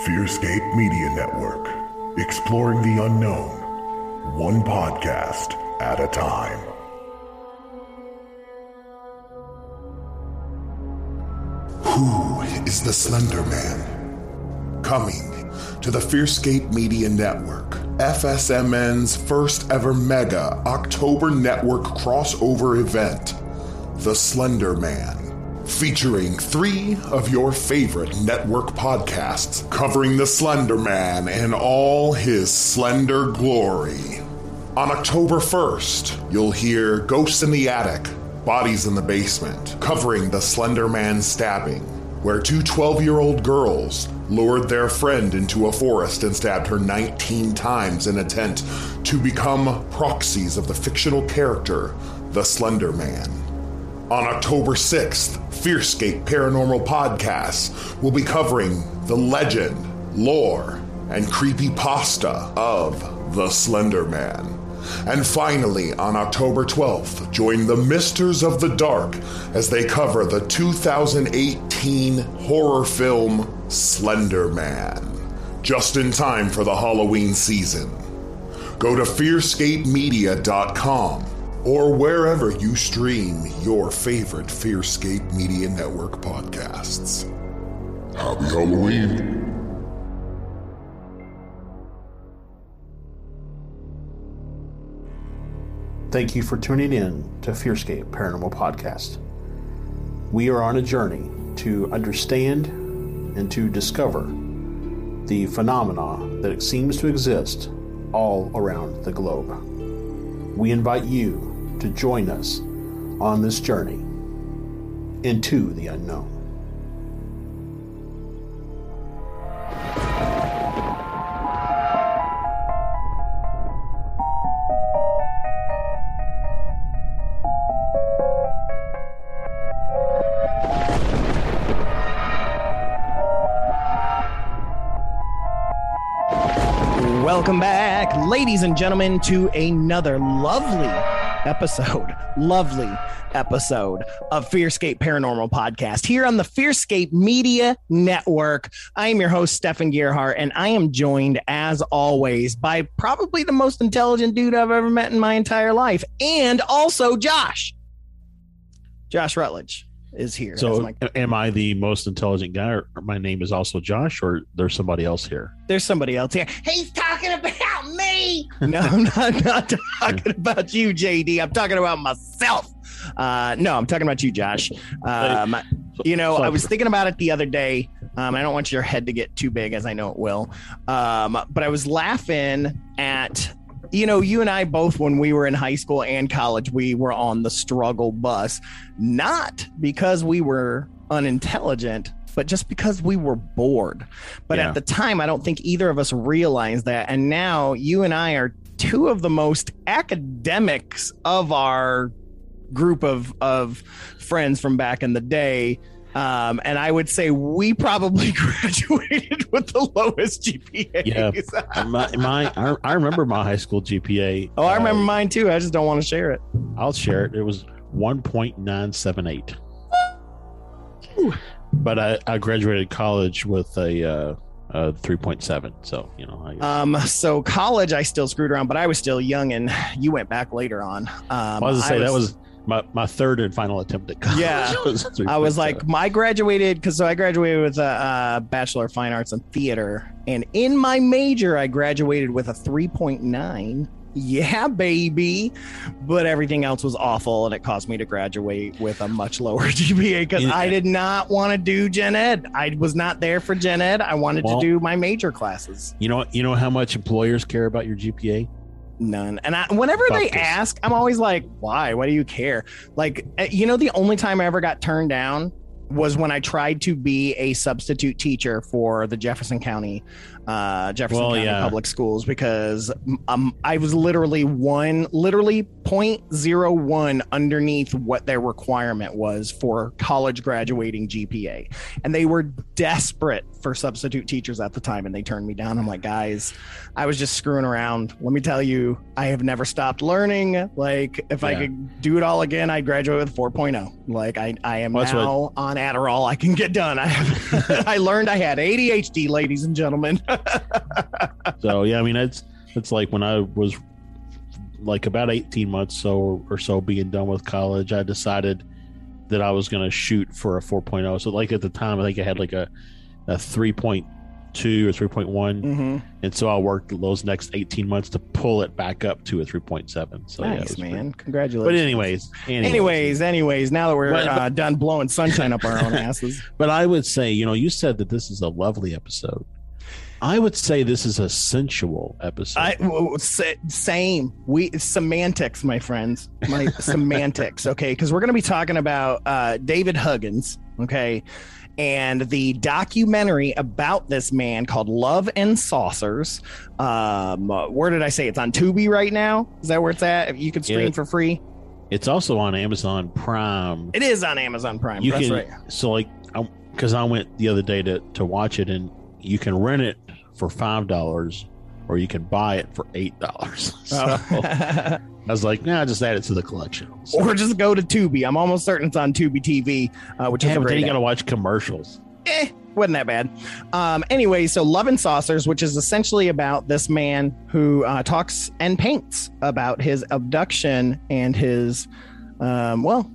Fearscape Media Network. Exploring the unknown. One podcast at a time. Who is the Slender Man? Coming to the Fearscape Media Network, FSMN's first ever mega October network crossover event, The Slender Man. Featuring three of your favorite network podcasts covering the Slender Man and all his slender glory. On October 1st, you'll hear Ghosts in the Attic, Bodies in the Basement, covering the Slender Man stabbing, where two 12 year old girls lured their friend into a forest and stabbed her 19 times in attempt to become proxies of the fictional character, the Slender Man. On October 6th, Fearscape Paranormal Podcasts will be covering the legend, lore, and creepy pasta of the Slender Man. And finally, on October 12th, join the Misters of the Dark as they cover the 2018 horror film Slender Man, just in time for the Halloween season. Go to fearscapemedia.com or wherever you stream your favorite Fearscape Media Network podcasts. Happy Halloween! Thank you for tuning in to Fearscape Paranormal Podcast. We are on a journey to understand and to discover the phenomena that seems to exist all around the globe. We invite you to join us on this journey into the unknown. Welcome back, ladies and gentlemen, to another lovely episode, lovely episode of Fearscape Paranormal Podcast here on the Fearscape Media Network. I am your host, Stefan Gearhart, and I am joined, as always, by probably the most intelligent dude I've ever met in my entire life, and also Josh. Josh Rutledge is here. So, my- am I the most intelligent guy, or my name is also Josh, or there's somebody else here? there's somebody else here. He's talking about me. No, I'm not, not talking about you, JD. I'm talking about myself. Uh, no, I'm talking about you, Josh. Um, you know, I was thinking about it the other day. Um, I don't want your head to get too big, as I know it will. Um, but I was laughing at, you know, you and I both, when we were in high school and college, we were on the struggle bus, not because we were unintelligent, but just because we were bored. But Yeah. at the time, I don't think either of us realized that. And now you and I are two of the most academics of our group of of friends from back in the day. Um, and I would say we probably graduated with the lowest GPA. Yeah. my, my I, I remember my high school GPA. Oh, I remember Uh, mine too. I just don't want to share it. I'll share it. It was 1.978. But I, I graduated college with a, uh, a 3.7. So, you know, I, Um, so college, I still screwed around, but I was still young, and you went back later on. Um, I was to say that was my, my third and final attempt at college. Yeah. was I was like, my graduated because so I graduated with a, a bachelor of fine arts in theater, and in my major, I graduated with a three point nine. Yeah, baby, but everything else was awful, and it caused me to graduate with a much lower GPA because. I did not want to do gen ed. I was not there for gen ed. I wanted Well- to do my major classes. you know, you know how much employers care about your GPA? None. And I, whenever Fuck they this. ask, I'm always like, why? Why do you care? Like, eh, you know, the only time I ever got turned down was when I tried to be a substitute teacher for the Jefferson County uh, Jefferson well, County yeah. Public Schools because um, I was literally one, literally 0.01 underneath what their requirement was for college graduating GPA. And they were desperate for substitute teachers at the time and they turned me down. I'm like, guys, I was just screwing around. Let me tell you, I have never stopped learning. Like, if yeah. I could do it all again, I'd graduate with 4.0. Like, I, I am well, now what... on Adderall. I can get done. I, have, I learned I had ADHD, ladies and gentlemen. So yeah, I mean it's it's like when I was like about 18 months so or so being done with college, I decided that I was going to shoot for a 4.0. So like at the time, I think I had like a a 3.2 or 3.1, mm-hmm. and so I worked those next 18 months to pull it back up to a 3.7. So nice, yeah, man. Pretty... Congratulations. But anyways, anyways, anyways, anyways now that we're but, uh, done blowing sunshine up our own asses. But I would say, you know, you said that this is a lovely episode. I would say this is a sensual episode. I, well, same. We semantics, my friends. My semantics. Okay, because we're going to be talking about uh, David Huggins. Okay, and the documentary about this man called Love and Saucers. Um, where did I say it's on Tubi right now? Is that where it's at? You can stream for free. It's also on Amazon Prime. It is on Amazon Prime. You That's can right. so like because I, I went the other day to to watch it and you can rent it for five dollars, or you can buy it for eight dollars. So oh. I was like, nah, just add it to the collection. So, or just go to Tubi. I'm almost certain it's on Tubi TV, uh, which yeah, is. But then you got to watch commercials. Eh, wasn't that bad. Um, anyway, so Love and Saucers, which is essentially about this man who uh, talks and paints about his abduction and his, um, well,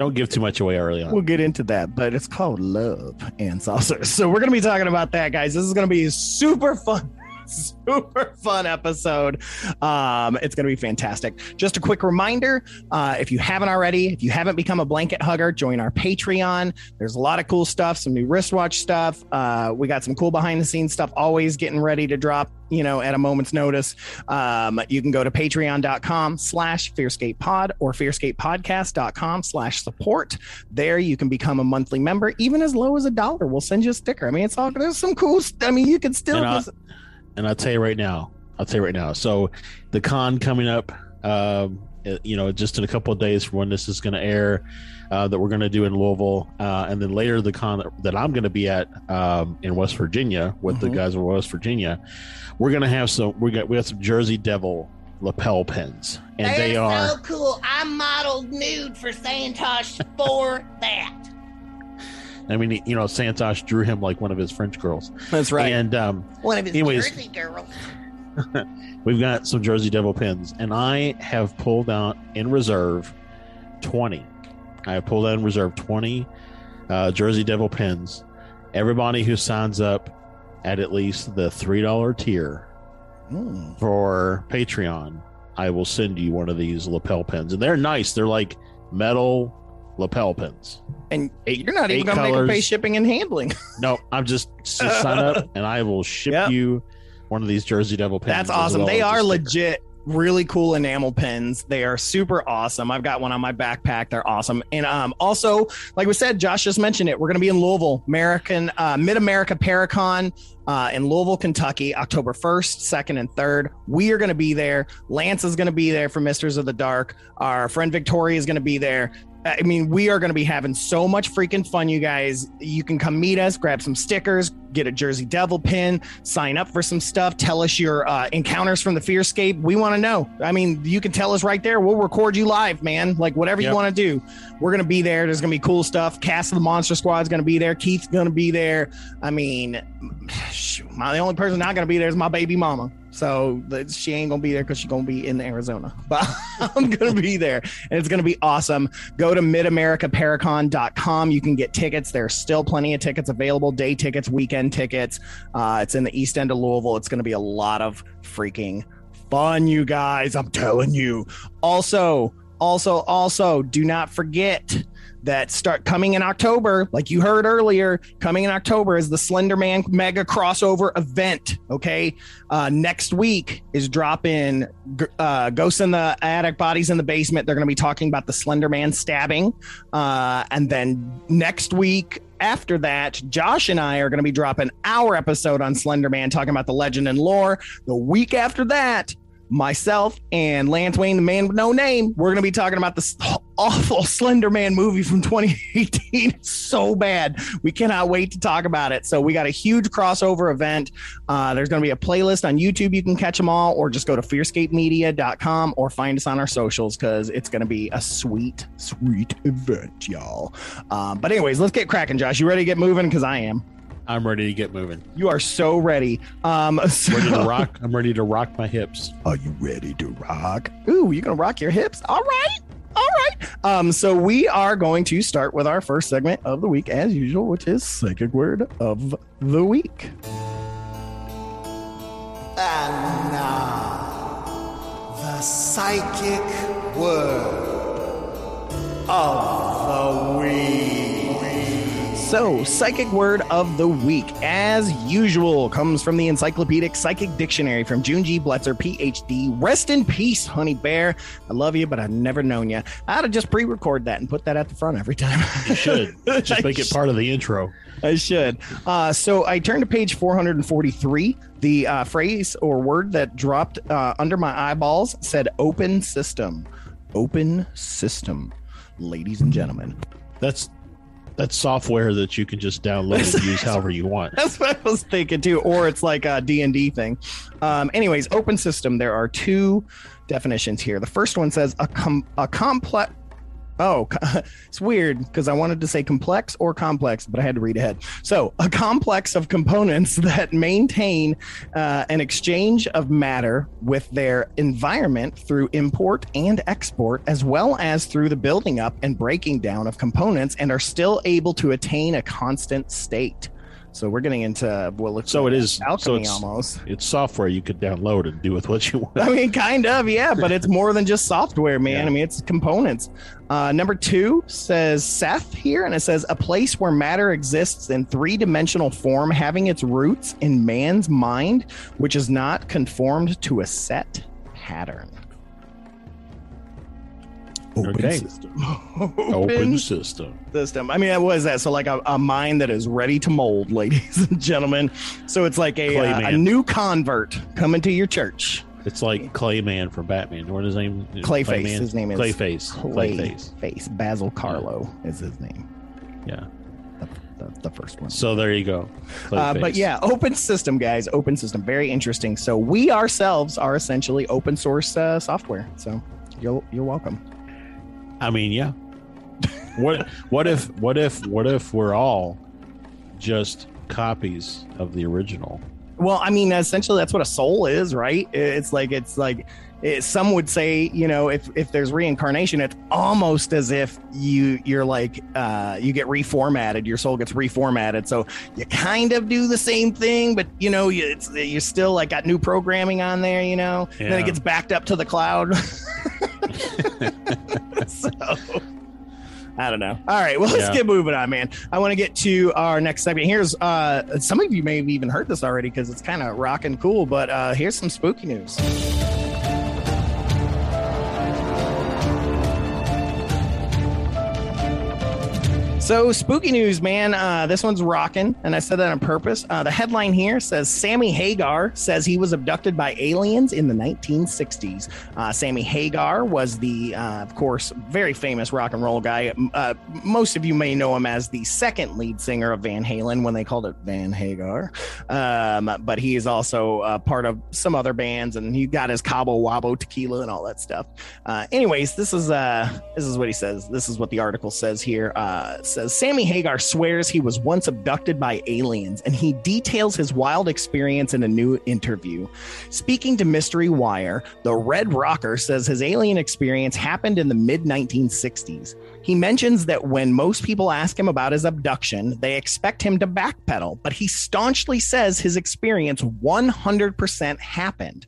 don't give too much away early on. We'll get into that, but it's called Love and Saucers. So we're to be talking about that, guys. This is to be super fun super fun episode. Um, it's going to be fantastic. Just a quick reminder uh, if you haven't already, if you haven't become a blanket hugger, join our Patreon. There's a lot of cool stuff, some new wristwatch stuff. Uh, we got some cool behind the scenes stuff always getting ready to drop you know at a moment's notice um, you can go to patreon.com slash fearscape or fearscapepodcast.com slash support there you can become a monthly member even as low as a dollar we'll send you a sticker i mean it's all there's some cool i mean you can still and I'll tell you right now, I'll tell you right now. So the con coming up, um, you know, just in a couple of days from when this is going to air, uh, that we're going to do in Louisville, uh, and then later the con that, that I'm going to be at um, in West Virginia with mm-hmm. the guys in West Virginia, we're going to have some. We got we got some Jersey Devil lapel pins, and They're they are so cool. I modeled nude for Santosh for that. I mean, you know, Santosh drew him like one of his French girls. That's right. And um, one of his anyways, Jersey girls. we've got some Jersey Devil pins, and I have pulled out in reserve twenty. I have pulled out in reserve twenty uh, Jersey Devil pins. Everybody who signs up at at least the three dollar tier mm. for Patreon, I will send you one of these lapel pins, and they're nice. They're like metal lapel pins. And you you're not even going to make them pay shipping and handling. no, I'm just, just sign up and I will ship yep. you one of these Jersey Devil pins. That's awesome. Well they are legit really cool enamel pins. They are super awesome. I've got one on my backpack. They're awesome. And um, also, like we said, Josh just mentioned it. We're going to be in Louisville, American uh, Mid America Paracon uh, in Louisville, Kentucky, October 1st, 2nd, and 3rd. We are going to be there. Lance is going to be there for Misters of the Dark. Our friend Victoria is going to be there. I mean, we are going to be having so much freaking fun, you guys. You can come meet us, grab some stickers, get a Jersey Devil pin, sign up for some stuff, tell us your uh, encounters from the Fearscape. We want to know. I mean, you can tell us right there. We'll record you live, man. Like whatever yep. you want to do. We're going to be there. There's going to be cool stuff. Cast of the Monster Squad is going to be there. Keith's going to be there. I mean, shoot, my the only person not going to be there is my baby mama. So she ain't gonna be there because she's gonna be in Arizona. But I'm gonna be there, and it's gonna be awesome. Go to midamericaparacon.com. You can get tickets. There's still plenty of tickets available. Day tickets, weekend tickets. Uh, it's in the East End of Louisville. It's gonna be a lot of freaking fun, you guys. I'm telling you. Also, also, also, do not forget that start coming in October, like you heard earlier, coming in October is the Slender Man mega crossover event. Okay. Uh, next week is dropping uh, Ghosts in the Attic, Bodies in the Basement. They're going to be talking about the Slender Man stabbing. Uh, and then next week, after that, Josh and I are going to be dropping our episode on Slender Man, talking about the legend and lore. The week after that, myself and Lance Wayne, the man with no name, we're going to be talking about this awful Slender Man movie from 2018. It's so bad. We cannot wait to talk about it. So we got a huge crossover event. Uh, there's going to be a playlist on YouTube. You can catch them all, or just go to fearscapemedia.com or find us on our socials because it's going to be a sweet, sweet event, y'all. Um, but anyways, let's get cracking, Josh. You ready to get moving? Because I am. I'm ready to get moving. You are so ready. Um, so, ready to rock. I'm ready to rock my hips. Are you ready to rock? Ooh, you gonna rock your hips? All right. All right. Um, so we are going to start with our first segment of the week, as usual, which is psychic word of the week. And now, the psychic word of the week. So, psychic word of the week, as usual, comes from the Encyclopedic Psychic Dictionary from June G. Bletzer, PhD. Rest in peace, honey bear. I love you, but I've never known you. I ought to just pre record that and put that at the front every time. You should. Just make it part of the intro. I should. Uh, so I turned to page 443. The uh, phrase or word that dropped uh, under my eyeballs said open system. Open system, ladies and gentlemen. That's that's software that you can just download and use however you want. That's what I was thinking too, or it's like a D and D thing. Um, anyways, open system. There are two definitions here. The first one says a com- a complex Oh, it's weird because I wanted to say complex or complex, but I had to read ahead. So, a complex of components that maintain uh, an exchange of matter with their environment through import and export, as well as through the building up and breaking down of components, and are still able to attain a constant state. So we're getting into well, so it is alchemy so it's, almost. It's software you could download and do with what you want. I mean, kind of, yeah, but it's more than just software, man. Yeah. I mean, it's components. Uh, number two says Seth here, and it says a place where matter exists in three dimensional form, having its roots in man's mind, which is not conformed to a set pattern. Open okay. system. Open, Open system. System. I mean, what is that? So, like a, a mind that is ready to mold, ladies and gentlemen. So it's like a, uh, a new convert coming to your church. It's like Clayman from Batman. What is his name? Clayface. Clayman? His name is Clayface. Clayface. Face. Basil Karlo yeah. is his name. Yeah. The, the, the, first one. So there you go. Uh, but yeah, open system, guys. Open system. Very interesting. So we ourselves are essentially open source uh, software. So you're, you're welcome. I mean, yeah. what what if what if what if we're all just copies of the original? Well, I mean, essentially, that's what a soul is, right? It's like it's like it, some would say, you know, if if there's reincarnation, it's almost as if you you're like uh, you get reformatted, your soul gets reformatted. So you kind of do the same thing, but you know, you it's you still like got new programming on there, you know. Yeah. Then it gets backed up to the cloud. so. I don't know. All right, well, let's yeah. get moving on, man. I want to get to our next segment. Here's uh some of you may have even heard this already because it's kind of rocking cool, but uh here's some spooky news. So, spooky news, man. Uh, this one's rocking, and I said that on purpose. Uh, the headline here says Sammy Hagar says he was abducted by aliens in the 1960s. Uh, Sammy Hagar was the, uh, of course, very famous rock and roll guy. Uh, most of you may know him as the second lead singer of Van Halen when they called it Van Hagar. Um, but he is also uh, part of some other bands, and he got his Cabo Wabo tequila and all that stuff. anyways, this is this is what he says. This is what the article says here says Sammy Hagar swears he was once abducted by aliens, and he details his wild experience in a new interview. Speaking to Mystery Wire, the Red Rocker says his alien experience happened in the mid 1960s. He mentions that when most people ask him about his abduction, they expect him to backpedal, but he staunchly says his experience 100% happened.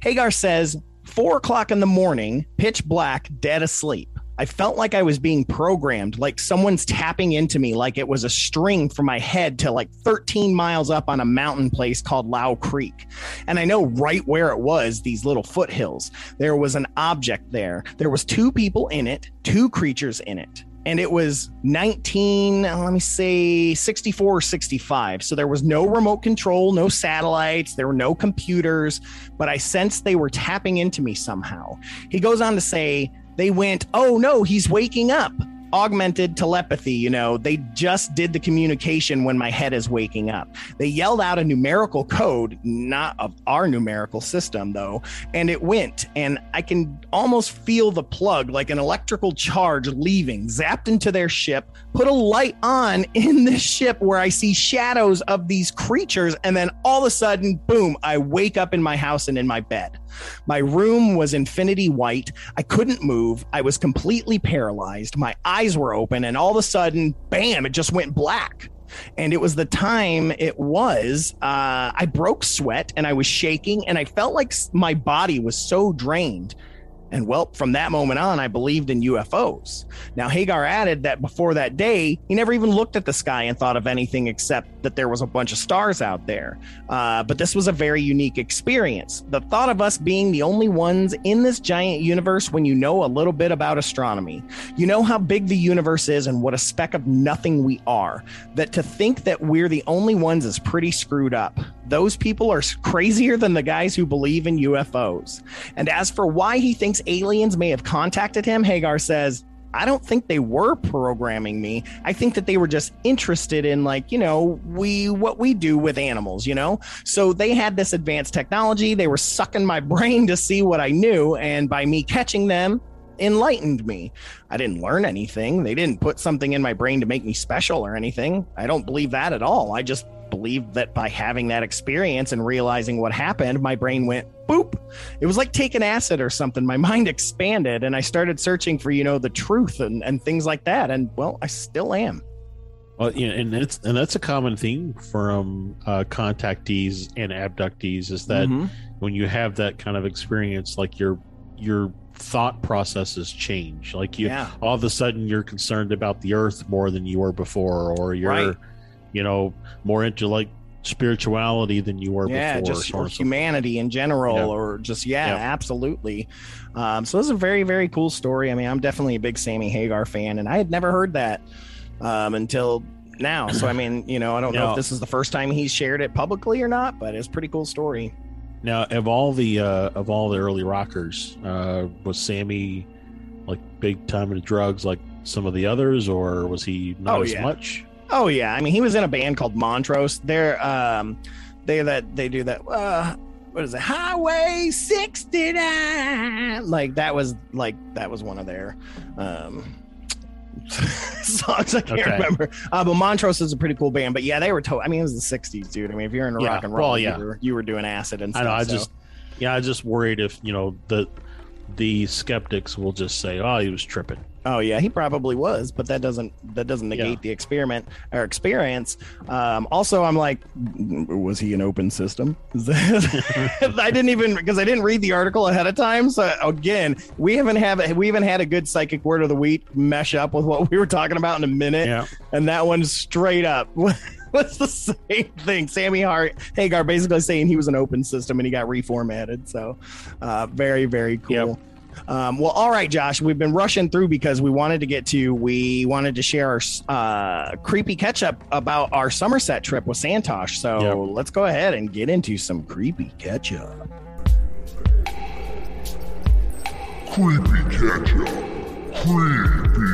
Hagar says, Four o'clock in the morning, pitch black, dead asleep. I felt like I was being programmed, like someone's tapping into me, like it was a string from my head to like 13 miles up on a mountain place called Lau Creek. And I know right where it was, these little foothills. There was an object there. There was two people in it, two creatures in it and it was 19 uh, let me say 64 or 65 so there was no remote control no satellites there were no computers but i sensed they were tapping into me somehow he goes on to say they went oh no he's waking up augmented telepathy. You know, they just did the communication when my head is waking up. They yelled out a numerical code, not of our numerical system, though, and it went. And I can almost feel the plug like an electrical charge leaving, zapped into their ship, put a light on in this ship where I see shadows of these creatures. And then all of a sudden, boom, I wake up in my house and in my bed. My room was infinity white. I couldn't move. I was completely paralyzed. My eyes were open, and all of a sudden, bam, it just went black. And it was the time it was, uh, I broke sweat and I was shaking, and I felt like my body was so drained and well, from that moment on, I believed in UFOs. Now, Hagar added that before that day, he never even looked at the sky and thought of anything except that there was a bunch of stars out there. Uh, but this was a very unique experience. The thought of us being the only ones in this giant universe when you know a little bit about astronomy, you know how big the universe is and what a speck of nothing we are. That to think that we're the only ones is pretty screwed up. Those people are crazier than the guys who believe in UFOs. And as for why he thinks aliens may have contacted him, Hagar says, I don't think they were programming me. I think that they were just interested in like, you know, we what we do with animals, you know? So they had this advanced technology. They were sucking my brain to see what I knew and by me catching them enlightened me. I didn't learn anything. They didn't put something in my brain to make me special or anything. I don't believe that at all. I just believe that by having that experience and realizing what happened, my brain went boop. It was like taking acid or something. My mind expanded and I started searching for, you know, the truth and, and things like that. And well, I still am. Well, yeah, and it's and that's a common theme from uh, contactees and abductees is that mm-hmm. when you have that kind of experience, like your your thought processes change. Like you, yeah. all of a sudden, you're concerned about the Earth more than you were before, or you're right you know, more into like spirituality than you were yeah, before. just or humanity in general, yeah. or just yeah, yeah. absolutely. Um, so this is a very very cool story. I mean, I'm definitely a big Sammy Hagar fan, and I had never heard that um, until now. So I mean, you know, I don't know if this is the first time he's shared it publicly or not, but it's a pretty cool story. Now, of all the uh, of all the early rockers, uh, was Sammy like big time into drugs like some of the others, or was he not oh, as much? Oh yeah, I mean he was in a band called Montrose. They're um, they that they do that. Uh, what is it? Highway 69. Like that was like that was one of their um songs. I can't okay. remember. Uh, but Montrose is a pretty cool band. But yeah, they were. To- I mean, it was the '60s, dude. I mean, if you're in yeah. rock and roll, well, yeah. you, were, you were doing acid and stuff. I know. I so. just, yeah, I just worried if you know the the skeptics will just say, "Oh, he was tripping." Oh yeah, he probably was, but that doesn't that doesn't negate yeah. the experiment or experience. Um, also, I'm like, was he an open system? I didn't even because I didn't read the article ahead of time. So again, we haven't have we haven't had a good psychic word of the week mesh up with what we were talking about in a minute, yeah. and that one's straight up. was the same thing. Sammy Hart Hagar basically saying he was an open system and he got reformatted. So, uh, very very cool. Yep. Um, well, all right, Josh, we've been rushing through because we wanted to get to, we wanted to share our uh, creepy catch up about our Somerset trip with Santosh. So yep. let's go ahead and get into some creepy catch up. Creepy catch up. Creepy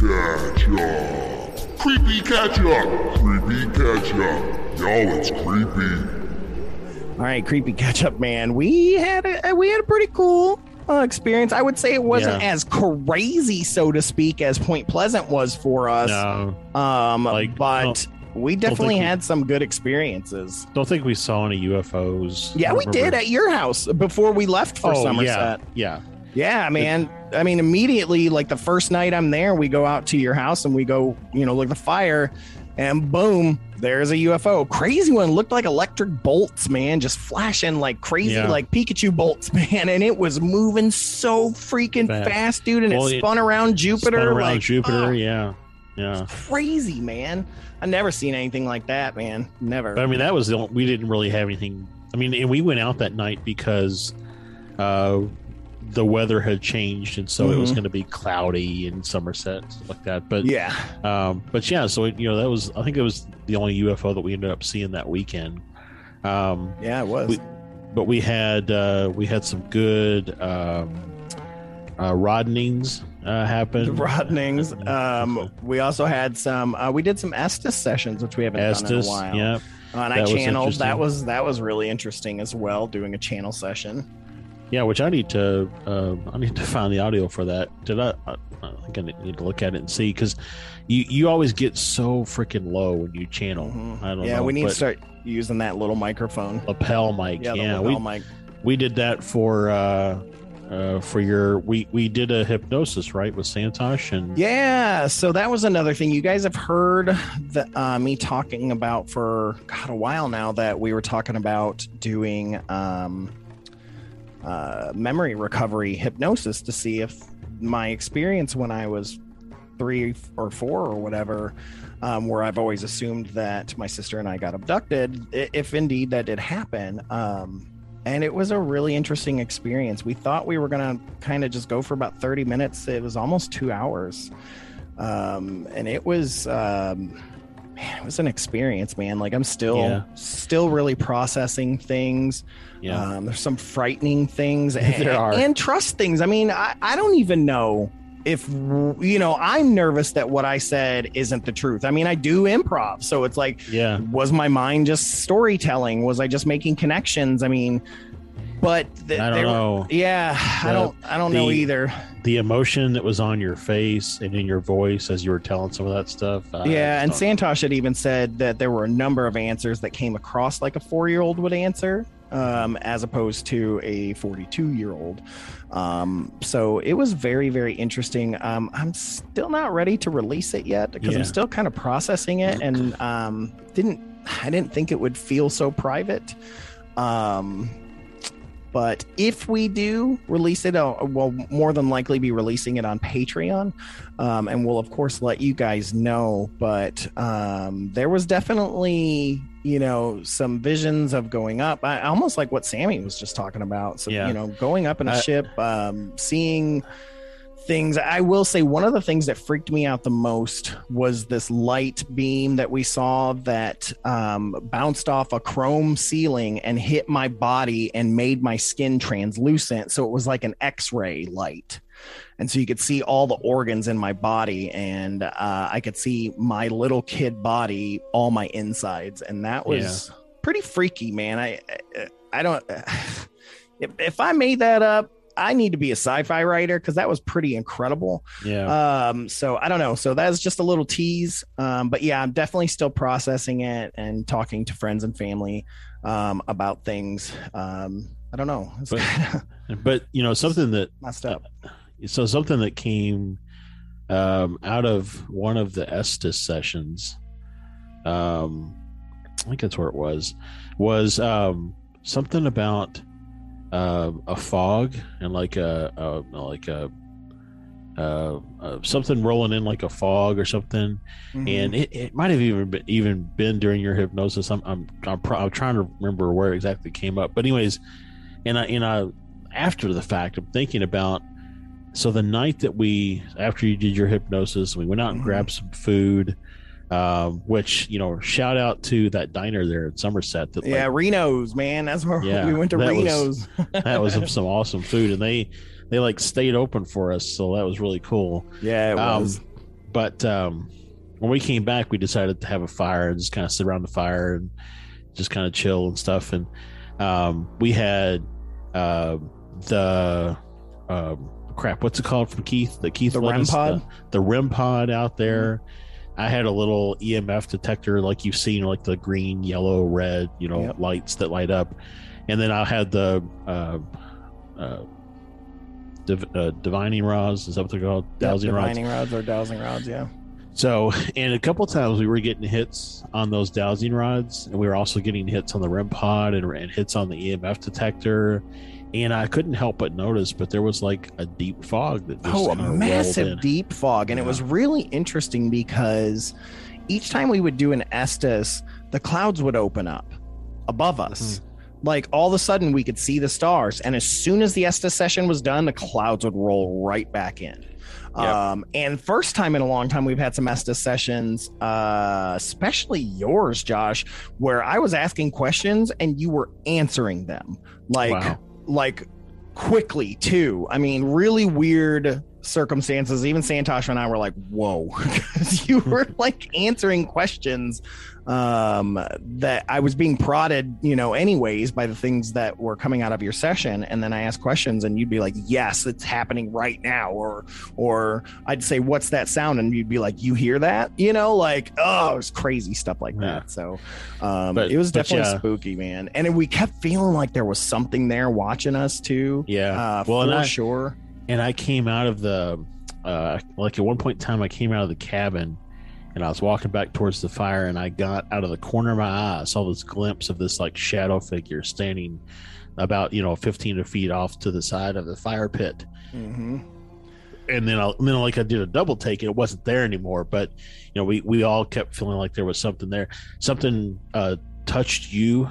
catch up. Creepy catch up. Creepy catch up. Y'all, it's creepy. All right, creepy catch up, man. We had a we had a pretty cool uh, experience. I would say it wasn't yeah. as crazy, so to speak, as Point Pleasant was for us. No. Um, like, but we definitely had we, some good experiences. Don't think we saw any UFOs. Yeah, we did at your house before we left for oh, Somerset. Yeah. yeah. Yeah, man. I mean, immediately, like the first night I'm there, we go out to your house and we go, you know, look the fire, and boom, there's a UFO. Crazy one. Looked like electric bolts, man, just flashing like crazy, Yeah. like Pikachu bolts, man. And it was moving so freaking Fast. fast, dude. And Well, it it spun around Jupiter. Spun around like, Jupiter. oh, yeah, yeah. crazy, man. I never seen anything like that, man. Never. But I mean, that was the only, we didn't really have anything. I mean, and we went out that night because uh, the weather had changed, and so it was Mhm. going to be cloudy in Somerset, like that. But yeah. um, but yeah, so you know that was I think it was the only UFO that we ended up seeing that weekend. Um, Yeah, it was. We- but we had uh, we had some good um, uh, roddenings uh, happen. Rodnings. Um, we also had some. Uh, we did some Estes sessions, which we haven't done in a while. yeah, Uh, and That I channeled. That was that was really interesting as well. Doing a channel session. Yeah. Which I need to uh, I need to find the audio for that. Did I? I, I think I need to look at it and see because you you always get so freaking low when you channel. Mhm. I don't Yeah, know. we need to start using that little microphone. lapel mic. Yeah, Yeah, the we lapel mic. we did that for uh, uh, for your we we did a hypnosis right with Santosh and Yeah, so that was another thing you guys have heard the, uh, me talking about for God a while now. That we were talking about doing um, uh, memory recovery hypnosis to see if my experience when I was three or four or whatever, um, where I've always assumed that my sister and I got abducted, if indeed that did happen. Um, and it was a really interesting experience. We thought we were going to kind of just go for about 30 minutes. It was almost two hours. Um, and it was, um, man, it was an experience, man. Like I'm still, Yeah. still really processing things. yeah Um, there's some frightening things and, There are. and trust things. I mean, I, I don't even know if, you know, I'm nervous that what I said isn't the truth. I mean, I do improv. So it's like, yeah was my mind just storytelling? Was I just making connections? I mean, but th- I don't know Yeah, I don't, I don't know either. the emotion that was on your face and in your voice as you were telling some of that stuff. I yeah, and Santosh had even said that there were a number of answers that came across like a four-year-old would answer, um, as opposed to a 42-year-old. Um, so it was very, very interesting. Um, I'm still not ready to release it yet because Yeah. I'm still kind of processing it, and um, didn't I didn't think it would feel so private. Um, but if we do release it, uh, we'll more than likely be releasing it on Patreon um, and we'll of course let you guys know but um, there was definitely you know some visions of going up I, almost like what sammy was just talking about so Yeah. you know going up in a I- ship um, seeing things i will say one of the things that freaked me out the most was this light beam that we saw that um, bounced off a chrome ceiling and hit my body and made my skin translucent. So it was like an x-ray light. And so you could see all the organs in my body and uh, i could see my little kid body all my insides. And that was pretty freaky man. I i, I don't if, if i made that up i need to be a sci-fi writer because that was pretty incredible. Yeah, um so i don't know. So that's just a little tease. Um but yeah i'm definitely still processing it and talking to friends and family um about things. Um i don't know. But- kind of but you know something that messed up. so something that came um, out of one of the Estes sessions, um, I think that's where it was, was um, something about uh, a fog and like a, a like a uh, uh, something rolling in like a fog or something, Mhm. and it, it might have even been, even been during your hypnosis. I'm I'm I'm, pro- I'm trying to remember where exactly it came up, but anyways, and I and I after the fact, I'm thinking about so the night that we after you did your hypnosis, we went out and Mhm. grabbed some food. Um, which you know, shout out to that diner there in Somerset. That yeah like, reno's man that's where Yeah, we went to that was- reno's that was some awesome food, and they they like stayed open for us, so that was really cool. yeah it Um, was but um, when we came back, we decided to have a fire and just kind of sit around the fire and just kind of chill and stuff. And um, we had uh, the um, crap. What's it called from Keith? The Keith The us- pod? The, the REM pod out there. I had a little EMF detector, like you've seen, like the green, yellow, red, you know, Yep. lights that light up. And then I had the uh, uh, div- uh, divining rods. Is that what they're called? Yep, Dowsing rods divining rods or dowsing rods yeah So, and a couple times we were getting hits on those dowsing rods, and we were also getting hits on the REM pod and, and hits on the EMF detector. And I couldn't help but notice, but there was like a deep fog that just oh, a massive deep fog, and it was really interesting because each time we would do an Estes, the clouds would open up above us. Mm-hmm. Like all of a sudden, we could see the stars, and as soon as the Estes session was done, the clouds would roll right back in. Yep. Um, and first time in a long time, we've had some Estes sessions, uh, especially yours, Josh, where I was asking questions and you were answering them. Like, Wow. Like quickly too. I mean, really weird circumstances. Even Santosh and I were like, "Whoa," because you were like answering questions um that I was being prodded, you know, anyways by the things that were coming out of your session and then I asked questions and you'd be like, "Yes, it's happening right now." Or or I'd say, "What's that sound?" and you'd be like, "You hear that?" You know, like, oh, it was crazy stuff like Yeah. that. So, um But- it was definitely yeah. spooky, man. And we kept feeling like there was something there watching us too. Yeah. Uh, well, for I, sure. And I came out of the, uh, like at one point in time, I came out of the cabin and I was walking back towards the fire and I got out of the corner of my eye, I saw this glimpse of this like shadow figure standing about, you know, 15 feet off to the side of the fire pit. hmm and then, I, and then like I did a double take, and it wasn't there anymore. But you know, we we all kept feeling like there was something there. Something uh, touched you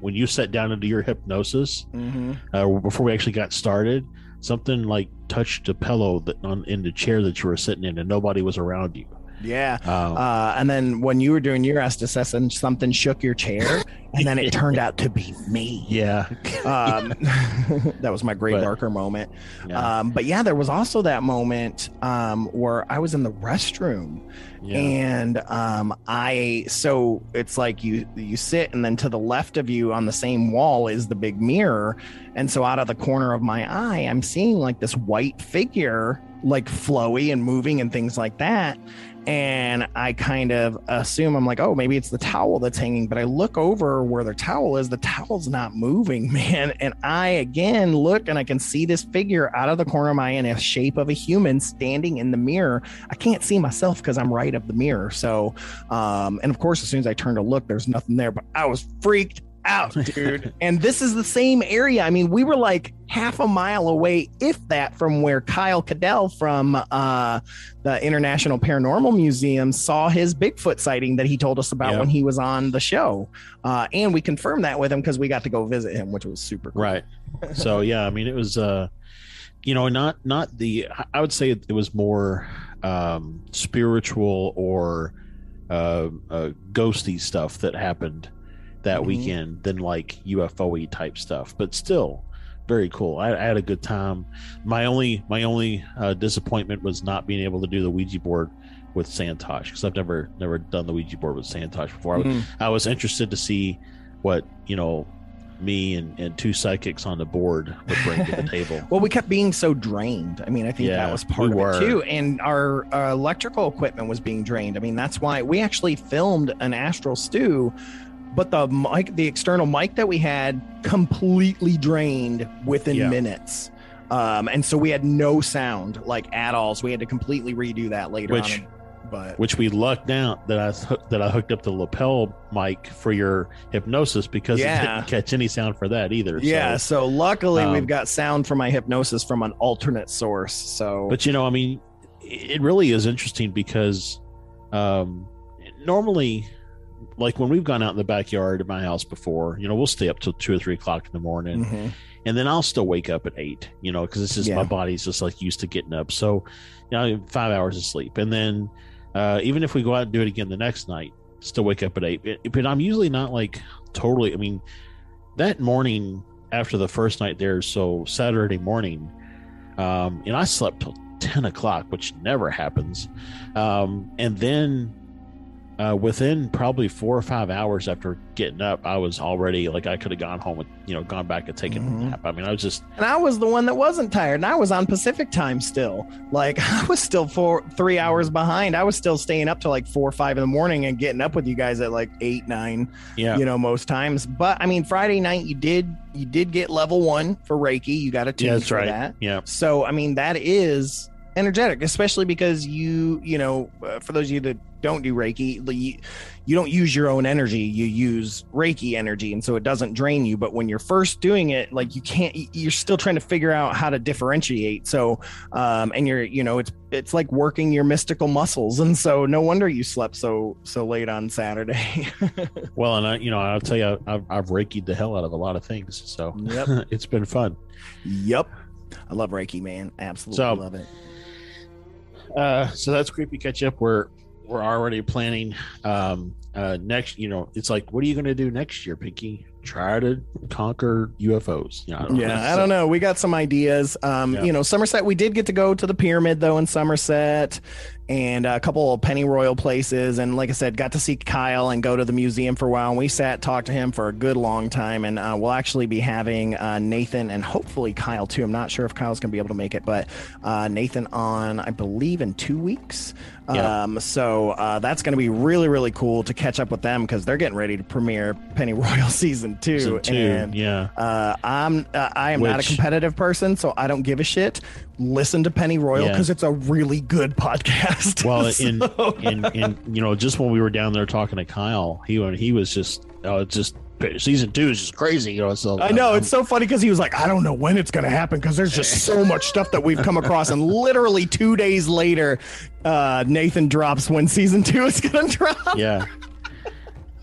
when you sat down into your hypnosis hmm uh, before we actually got started. Something like touched a pillow that on in the chair that you were sitting in, and nobody was around you. Yeah. Um, Uh, and then when you were doing your session, something shook your chair, and then it turned out to be me. yeah, Um, that was my great But- Barker moment. yeah, Um, but yeah, there was also that moment um, where I was in the restroom yeah. and um, I so it's like you you sit and then to the left of you on the same wall is the big mirror, and so out of the corner of my eye, I'm seeing like this white figure like flowy and moving and things like that. And I kind of assume I'm like, oh, maybe it's the towel that's hanging. But I look over where the towel is, the towel's not moving, man. And I again look and I can see this figure out of the corner of my eye in a shape of a human standing in the mirror. I can't see myself because I'm right of the mirror. So, um, and of course, as soon as I turn to look, there's nothing there. But I was freaked out, dude. and this is the same area. I mean, we were like half a mile away, if that, from where Kyle Cadell from uh, the International Paranormal Museum saw his Bigfoot sighting that he told us about Yeah. when he was on the show. Uh, and we confirmed that with him because we got to go visit him, which was super cool. right so yeah i mean it was uh you know not not the i would say it was more um spiritual or uh, uh ghosty stuff that happened that Mhm. weekend than like ufo type stuff but still very cool I, I had a good time my only my only uh, disappointment was not being able to do the ouija board with santosh because i've never never done the ouija board with santosh before I was- Mhm. I was interested to see what you know me and, and two psychics on the board would bring to the table. Well, we kept being so drained. I mean, I think Yeah, that was part we of were. it too. And our uh, electrical equipment was being drained. I mean, that's why we actually filmed an astral stew, but the mic, the external mic that we had, completely drained within Yeah. minutes. Um, and so we had no sound like at all. So we had to completely redo that later Which- on. But Which we lucked out that I that I hooked up the lapel mic for your hypnosis because it Yeah. didn't catch any sound for that either. yeah, So, so luckily um, we've got sound for my hypnosis from an alternate source. So but you know, I mean, it really is interesting because um, normally, like when we've gone out in the backyard of my house before, you know, we'll stay up till two or three o'clock in the morning. Mhm. and then I'll still wake up at eight, you know, because this is Yeah. my body's just like used to getting up. So, you know, five hours of sleep, and then uh, even if we go out and do it again the next night, still wake up at eight. But- But I'm usually not like totally. I mean, that morning after the first night there, so Saturday morning, um, and I slept till ten o'clock, which never happens, um, and then. Uh, within probably four or five hours after getting up, I was already like I could have gone home and you know gone back and taken Mhm. a nap. I mean, I was just And I was the one that wasn't tired, and I was on Pacific time still. Like I was still four, three hours behind. I was still staying up till like four or five in the morning and getting up with you guys at like eight, nine. yeah, You know, most times. But I mean, Friday night you did you did get level one for Reiki. You got a tune yeah, that's right. that. Yeah, So I mean, that is energetic, especially because you, you know, uh, for those of you that don't do Reiki, you, you don't use your own energy, you use Reiki energy. And so it doesn't drain you. But when you're first doing it, like you can't, you're still trying to figure out how to differentiate. So, um, and you're, you know, it's, it's like working your mystical muscles. And so no wonder you slept so, so late on Saturday. well, and I, you know, I'll tell you, I've, I've Reiki'd the hell out of a lot of things. So yep. it's been fun. Yep. I love Reiki, man. Absolutely so, love it. Uh, so that's creepy catch up. We're we're already planning um uh next. You know, it's like, what are you going to do next year, Pinky? Try to conquer UFOs. You know, I yeah, I don't know. We got some ideas. Um, yeah. you know, Somerset. We did get to go to the pyramid though in Somerset, and a couple of Pennyroyal places. And like I said, got to see Kyle and go to the museum for a while. And we sat, talked to him for a good long time. And uh, we'll actually be having uh, Nathan and hopefully Kyle too. I'm not sure if Kyle's going to be able to make it, but uh, Nathan on, I believe, in two weeks. Yeah. Um, so uh, that's going to be really, really cool to catch up with them because they're getting ready to premiere Pennyroyal season two. Season two and yeah, uh, I'm uh, I am Which... not a competitive person, so I don't give a shit listen to Pennyroyal because yeah. it's a really good podcast. Well, so. in, in, in, you know, just when we were down there talking to Kyle, he he was just, oh, just season two is just crazy. You know, so I know um, it's so funny because he was like, I don't know when it's going to happen because there's just so much stuff that we've come across, and literally two days later, uh, Nathan drops when season two is going to drop. Yeah.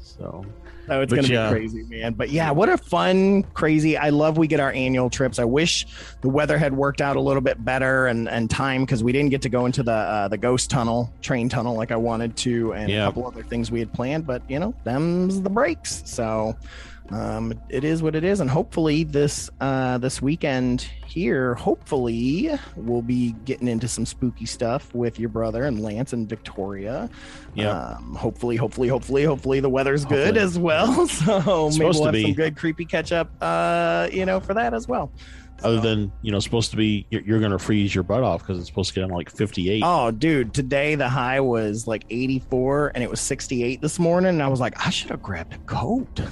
So Oh, it's going to yeah. be crazy, man. But yeah, what a fun, crazy. I love we get our annual trips. I wish the weather had worked out a little bit better and, and time because we didn't get to go into the uh, the ghost tunnel, train tunnel like I wanted to, and yeah. a couple other things we had planned. But you know, them's the breaks. So um, it is what it is, and hopefully this uh, this weekend here, hopefully we'll be getting into some spooky stuff with your brother and Lance and Victoria. Yeah. Um, hopefully, hopefully, hopefully, hopefully the weather's hopefully. good as well. So maybe we'll have some good creepy catch up. Uh, you know, for that as well. Other than you know, supposed to be you're, you're going to freeze your butt off because it's supposed to get on like 58. Oh, dude! Today the high was like 84 and it was 68 this morning. And I was like, I should have grabbed a coat.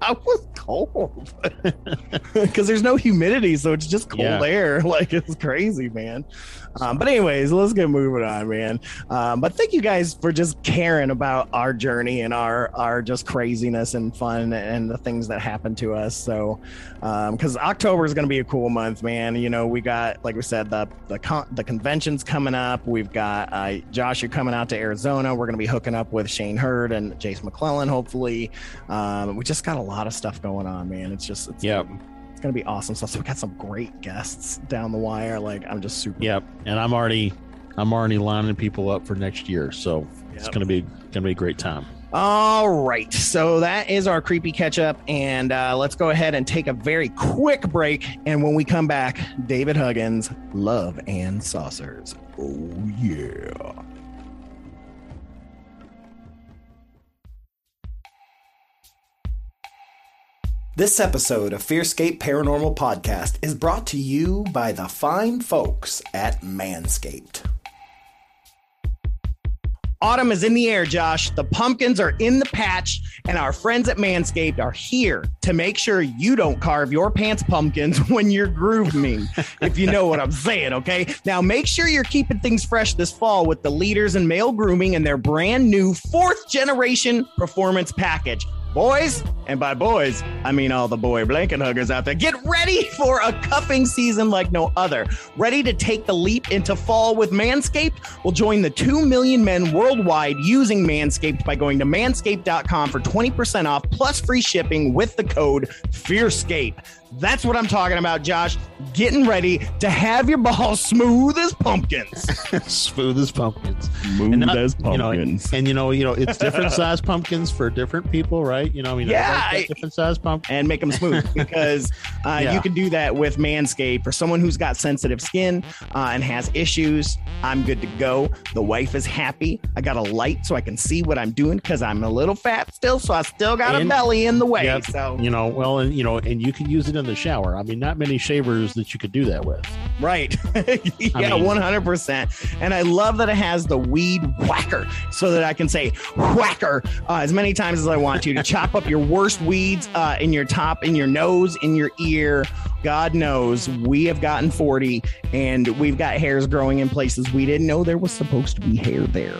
I was cold because there's no humidity, so it's just cold yeah. air. Like it's crazy, man. Um, but anyways, let's get moving on, man. Um, but thank you guys for just caring about our journey and our our just craziness and fun and the things that happen to us. So, because um, October is going to be a cool month, man. You know, we got like we said the the con- the conventions coming up. We've got uh, Josh, you're coming out to Arizona. We're going to be hooking up with Shane Hurd and Jason McClellan, hopefully. Um, we just got a lot of stuff going on, man. It's just it's, yep. it's gonna be awesome stuff. So we got some great guests down the wire. Like I'm just super. Yep, and I'm already I'm already lining people up for next year, so yep. it's gonna be gonna be a great time. All right, so that is our creepy catch up, and uh, let's go ahead and take a very quick break. And when we come back, David Huggins, Love and Saucers. Oh yeah. This episode of Fearscape Paranormal Podcast is brought to you by the fine folks at Manscaped. Autumn is in the air, Josh. The pumpkins are in the patch, and our friends at Manscaped are here to make sure you don't carve your pants pumpkins when you're grooming, if you know what I'm saying, okay? Now, make sure you're keeping things fresh this fall with the leaders in male grooming and their brand new fourth generation performance package. Boys, and by boys, I mean all the boy blanket huggers out there, get ready for a cuffing season like no other. Ready to take the leap into fall with Manscaped? We'll join the 2 million men worldwide using Manscaped by going to manscaped.com for 20% off plus free shipping with the code FEARSCAPE. That's what I'm talking about, Josh. Getting ready to have your balls smooth as pumpkins. smooth as pumpkins. Smooth not, as pumpkins. You know, and you know, you know, it's different size pumpkins for different people, right? You know, I mean, yeah, different size pumpkins and make them smooth because uh, yeah. you can do that with Manscaped. For someone who's got sensitive skin uh, and has issues, I'm good to go. The wife is happy. I got a light so I can see what I'm doing because I'm a little fat still, so I still got and, a belly in the way. Yep, so you know, well, and you know, and you can use it in the shower. I mean, not many shavers that you could do that with. Right. yeah, one hundred percent. And I love that it has the weed whacker, so that I can say whacker uh, as many times as I want to to chop up your worst weeds uh, in your top, in your nose, in your ear. God knows we have gotten forty, and we've got hairs growing in places we didn't know there was supposed to be hair there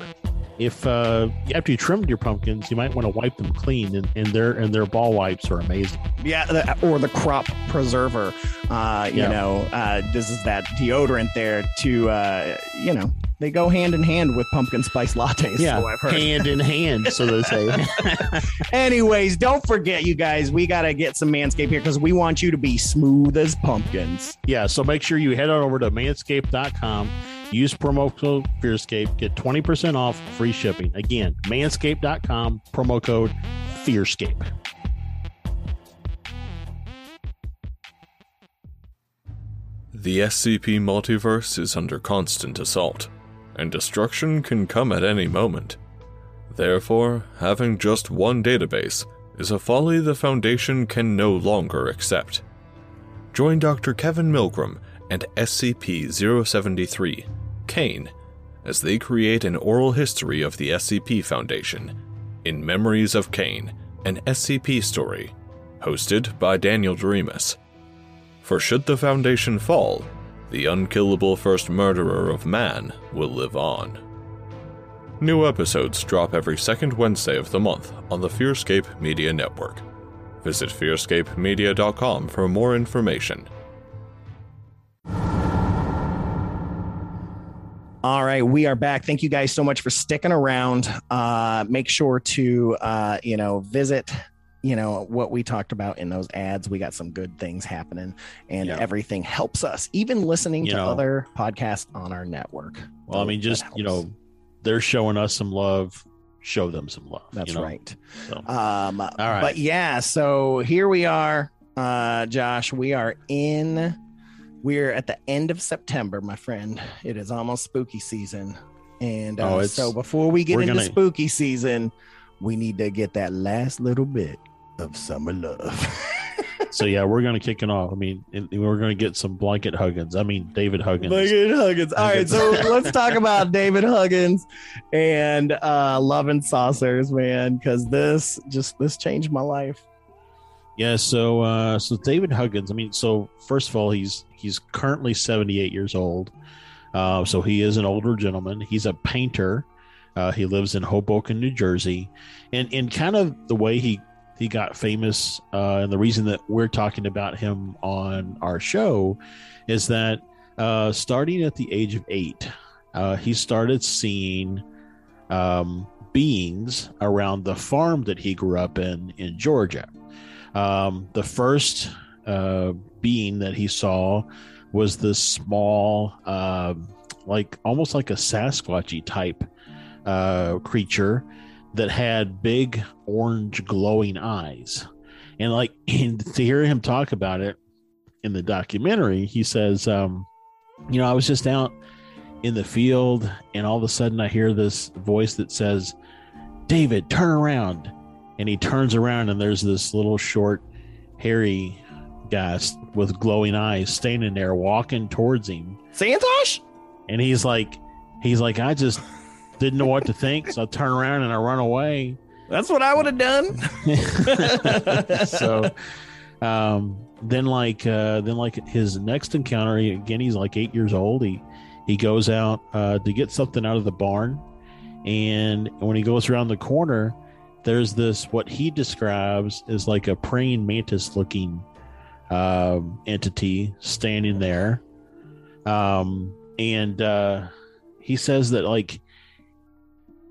if uh, after you trimmed your pumpkins, you might want to wipe them clean, and, and their and their ball wipes are amazing. Yeah, the, or the crop preserver. Uh, you yeah. know, uh, this is that deodorant there to uh, you know they go hand in hand with pumpkin spice lattes. Yeah, so hand in hand, so they say. Anyways, don't forget, you guys, we got to get some Manscaped here because we want you to be smooth as pumpkins. Yeah, so make sure you head on over to manscaped.com Use promo code Fearscape, get 20% off free shipping. Again, manscaped.com, promo code Fearscape. The SCP multiverse is under constant assault, and destruction can come at any moment. Therefore, having just one database is a folly the Foundation can no longer accept. Join Dr. Kevin Milgram and SCP 073 Cain as they create an oral history of the SCP Foundation in Memories of Cain, an SCP story, hosted by Daniel Doremus. For should the Foundation fall, the unkillable first murderer of man will live on. New episodes drop every second Wednesday of the month on the Fearscape Media Network. Visit fearscapemedia.com for more information. All right, we are back. Thank you guys so much for sticking around. Uh, make sure to uh, you know visit you know what we talked about in those ads. We got some good things happening, and yeah. everything helps us. Even listening you to know, other podcasts on our network. Well, I mean, just you know, they're showing us some love. Show them some love. That's you know? right. So. Um, All right. But yeah, so here we are, uh, Josh. We are in we're at the end of September, my friend. It is almost spooky season. And uh, oh, so before we get into gonna... spooky season, we need to get that last little bit of summer love. so yeah, we're gonna kick it off. I mean, we're gonna get some blanket Huggins. I mean, David Huggins. Blanket Huggins. All right, so let's talk about David Huggins and uh, Love and Saucers, man, because this just this changed my life. Yeah, so uh, so David Huggins. I mean, so first of all, he's he's currently seventy eight years old. Uh, so he is an older gentleman. He's a painter. Uh, he lives in Hoboken, New Jersey, and and kind of the way he he got famous, uh, and the reason that we're talking about him on our show is that uh, starting at the age of eight, uh, he started seeing um, beings around the farm that he grew up in in Georgia. Um, the first uh, being that he saw was this small, uh, like almost like a Sasquatchy type uh, creature that had big orange glowing eyes. And like and to hear him talk about it in the documentary, he says, um, you know, I was just out in the field and all of a sudden I hear this voice that says, David, turn around and he turns around and there's this little short, hairy guy with glowing eyes standing there walking towards him. Santosh? And he's like, he's like, I just didn't know what to think, so I turn around and I run away. That's what I would have done. so, um, then like, uh, then like his next encounter, he, again, he's like eight years old. He he goes out uh, to get something out of the barn, and when he goes around the corner, there's this what he describes as like a praying mantis looking um, entity standing there um, and uh, he says that like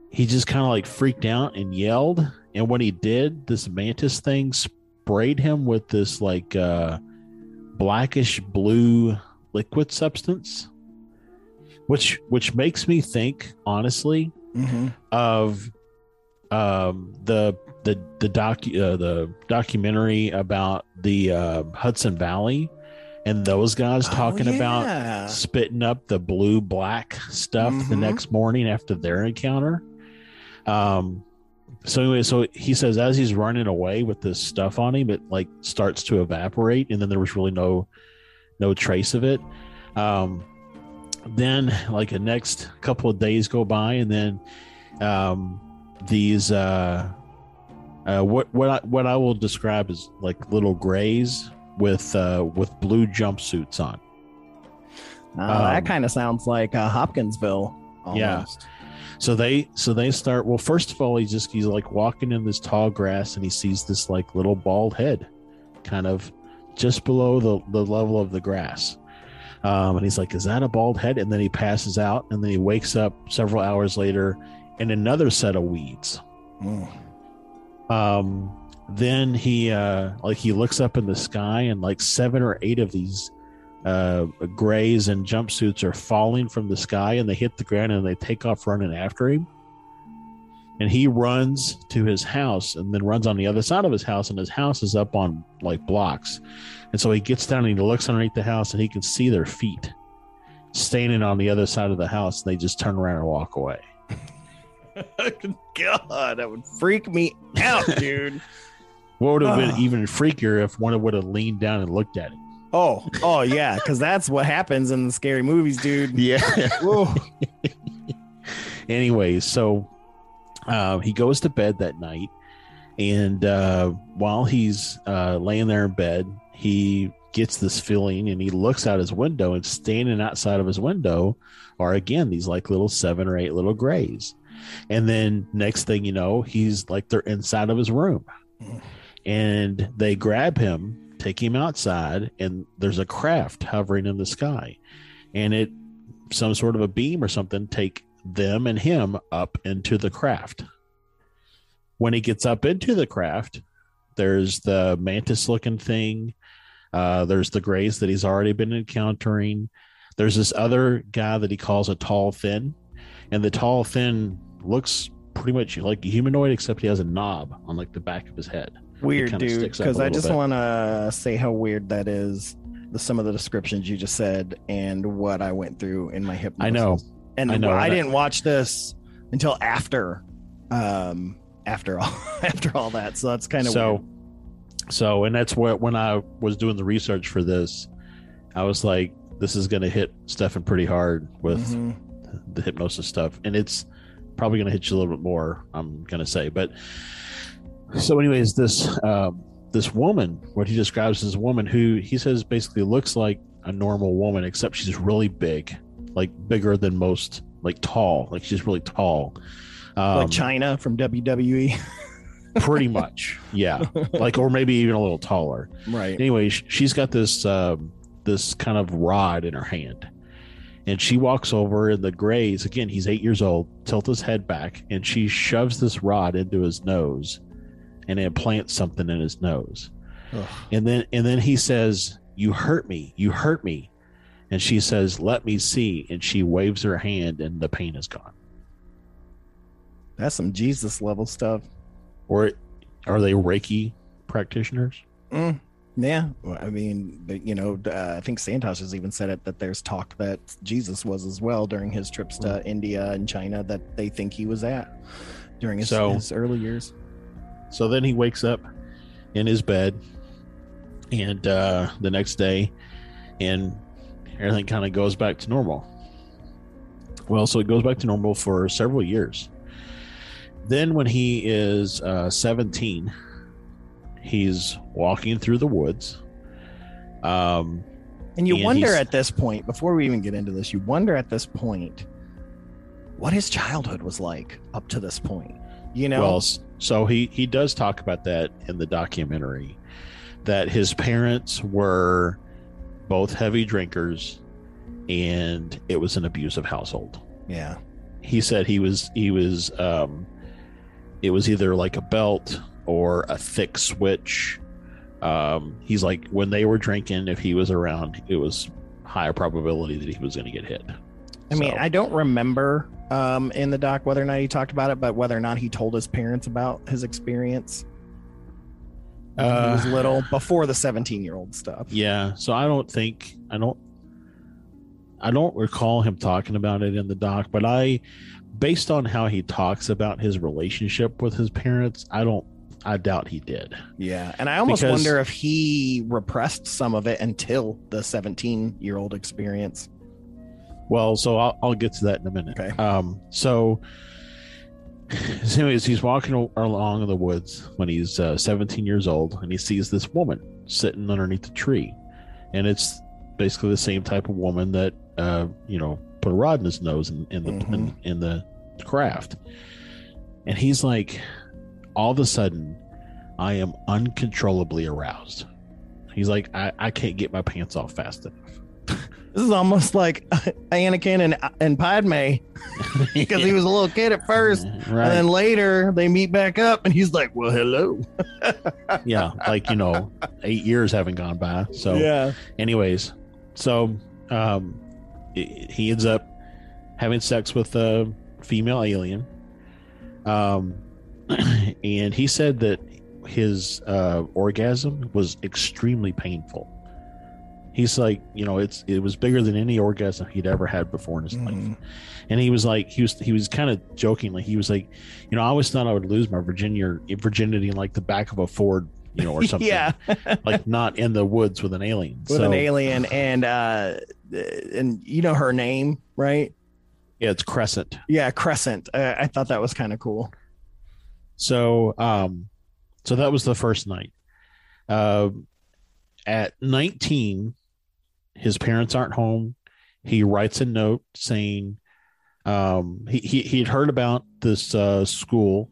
he just kind of like freaked out and yelled and when he did this mantis thing sprayed him with this like uh, blackish blue liquid substance which which makes me think honestly mm-hmm. of um, the the the doc uh, the documentary about the uh, Hudson Valley and those guys oh, talking yeah. about spitting up the blue black stuff mm-hmm. the next morning after their encounter. Um, so anyway, so he says as he's running away with this stuff on him, it like starts to evaporate, and then there was really no no trace of it. Um, then like the next couple of days go by, and then um, these uh, uh, what what I, what I will describe as like little grays with uh, with blue jumpsuits on. Uh, that um, kind of sounds like uh, Hopkinsville. Almost. Yeah. So they so they start. Well, first of all, he's just he's like walking in this tall grass, and he sees this like little bald head, kind of just below the the level of the grass. Um, and he's like, "Is that a bald head?" And then he passes out, and then he wakes up several hours later in another set of weeds. Mm. Um, then he uh, like he looks up in the sky, and like seven or eight of these uh, grays and jumpsuits are falling from the sky, and they hit the ground, and they take off running after him. And he runs to his house, and then runs on the other side of his house, and his house is up on like blocks. And so he gets down and he looks underneath the house, and he can see their feet standing on the other side of the house. And they just turn around and walk away. God, that would freak me out, dude. what would have been even freakier if one would have leaned down and looked at it? Oh, oh yeah, because that's what happens in the scary movies, dude. Yeah. Anyways, so uh, he goes to bed that night, and uh, while he's uh, laying there in bed, he gets this feeling, and he looks out his window, and standing outside of his window are again these like little seven or eight little grays. And then next thing you know, he's like they're inside of his room. And they grab him, take him outside, and there's a craft hovering in the sky. And it some sort of a beam or something take them and him up into the craft. When he gets up into the craft, there's the mantis looking thing. Uh, there's the grays that he's already been encountering. There's this other guy that he calls a tall thin, and the tall thin looks pretty much like a humanoid, except he has a knob on like the back of his head. Weird, dude. Because I just want to say how weird that is. The, some of the descriptions you just said and what I went through in my hypnosis. I know, and I know. I didn't watch this until after, um, after all, after all that. So that's kind of so. Weird. So, and that's what when I was doing the research for this, I was like, this is going to hit Stefan pretty hard with mm-hmm. the hypnosis stuff, and it's probably going to hit you a little bit more. I'm going to say, but so, anyways, this um, this woman, what he describes as a woman who he says basically looks like a normal woman, except she's really big, like bigger than most, like tall, like she's really tall, um, like Chyna from WWE. pretty much, yeah, like or maybe even a little taller. Right. Anyway, she's got this um, this kind of rod in her hand and she walks over and the grays. Again he's eight years old. Tilt his head back and she shoves this rod into his nose and implants something in his nose. Ugh. and then and then he says you hurt me. You hurt me. And she says let me see. And she waves her hand and the pain is gone. That's some jesus level stuff. Or are they reiki practitioners? Mm. Yeah, I mean, you know, uh, I think Santosh has even said it that there's talk that Jesus was as well during his trips to mm-hmm. India and China that they think he was at during his, so, his early years. So then he wakes up in his bed, and uh, the next day, and everything kind of goes back to normal. Well, so it goes back to normal for several years. Then, when he is uh, 17, he's walking through the woods. Um, and you and wonder at this point, before we even get into this, you wonder at this point what his childhood was like up to this point. You know, well, so he he does talk about that in the documentary that his parents were both heavy drinkers and it was an abusive household. Yeah. He said he was he was um it was either like a belt or a thick switch. Um, he's like when they were drinking, if he was around, it was higher probability that he was going to get hit. I so. mean, I don't remember um, in the doc whether or not he talked about it, but whether or not he told his parents about his experience. Uh, he was little before the 17 year old stuff. Yeah. So I don't think, I don't, I don't recall him talking about it in the doc, but I, based on how he talks about his relationship with his parents, I don't. I doubt he did. Yeah, and I almost Because- wonder if he repressed some of it until the 17 year old experience. Well, so I'll, I'll get to that in a minute. Okay. Um. So, anyways, he's walking along in the woods when he's uh, 17 years old, and he sees this woman sitting underneath a tree, and it's basically the same type of woman that uh, you know put a rod in his nose in, in the in, Mhm. in the craft, and he's like, all of a sudden, I am uncontrollably aroused. He's like, I, I can't get my pants off fast enough. This is almost like Anakin and and Padme because he was a little kid at first, right. and then later they meet back up, and he's like, "Well, hello." yeah, like you know, eight years haven't gone by. So, yeah, anyways, so um, he he ends up having sex with a female alien, um, and he said that his uh, orgasm was extremely painful. He's like, you know, it's it was bigger than any orgasm he'd ever had before in his life. Mhm. And he was like, he was he was kind of jokingly, he was like, you know, I always thought I would lose my virginity virginity in like the back of a Ford, you know, or something. yeah, like not in the woods with an alien. with so, an alien, and uh, and you know her name, right? Yeah, it's Crescent. Yeah, Crescent. Uh, I thought that was kind of cool. So, um, so that was the first night. Uh, at 19, his parents aren't home. He writes a note saying, um, he, he, he'd heard about this, uh, school,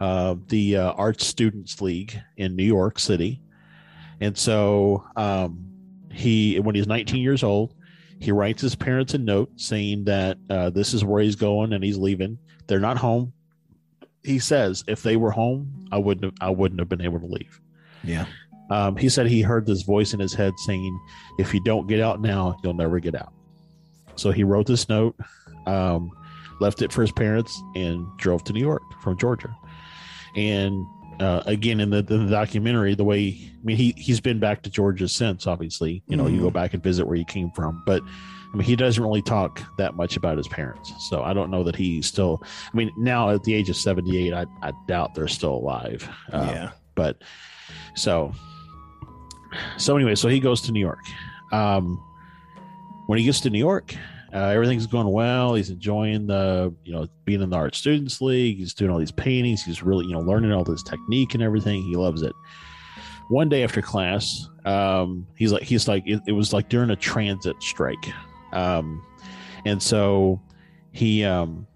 uh, the, uh, Arts Students League in New York City. And so, um, he, when he's 19 years old, he writes his parents a note saying that, uh, this is where he's going and he's leaving. They're not home he says if they were home i wouldn't have i wouldn't have been able to leave. Yeah. um, he said he heard this voice in his head saying if you don't get out now you'll never get out. So he wrote this note um, left it for his parents and drove to new york from georgia. And uh, again in the, the documentary the way i mean he, he's been back to georgia since obviously. You know you Mhm. go back and visit where you came from. But I mean, he doesn't really talk that much about his parents, so I don't know that he still. I mean, now at the age of seventy-eight, I, I doubt they're still alive. Um, yeah. but so so anyway so he goes to new york um when he gets to new york uh, everything's going well he's enjoying the you know being in the art students league he's doing all these paintings he's really you know learning all this technique and everything he loves it one day after class um he's like he's like it, it was like during a transit strike um and so he um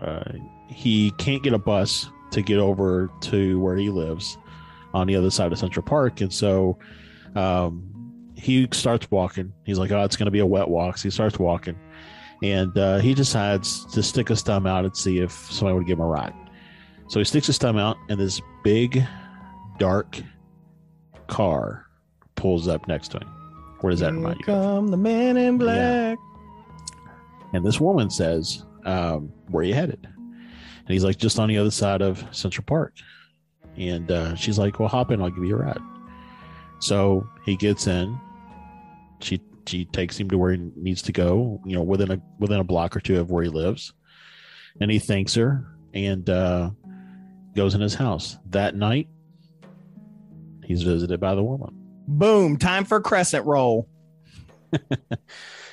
uh, he can't get a bus to get over to where he lives on the other side of Central Park, and so um, he starts walking. He's like, "Oh, it's going to be a wet walk." So he starts walking, and uh, he decides to stick his thumb out and see if somebody would give him a ride. So he sticks his thumb out, and this big, dark car pulls up next to him. Where does that Here remind you? of? come the man in black. And this woman says, um, Where are you headed? And he's like, Just on the other side of Central Park. And uh, she's like, Well, hop in, I'll give you a ride. So he gets in. She she takes him to where he needs to go, you know, within a within a block or two of where he lives. And he thanks her and uh, goes in his house. That night, he's visited by the woman. Boom! Time for crescent roll.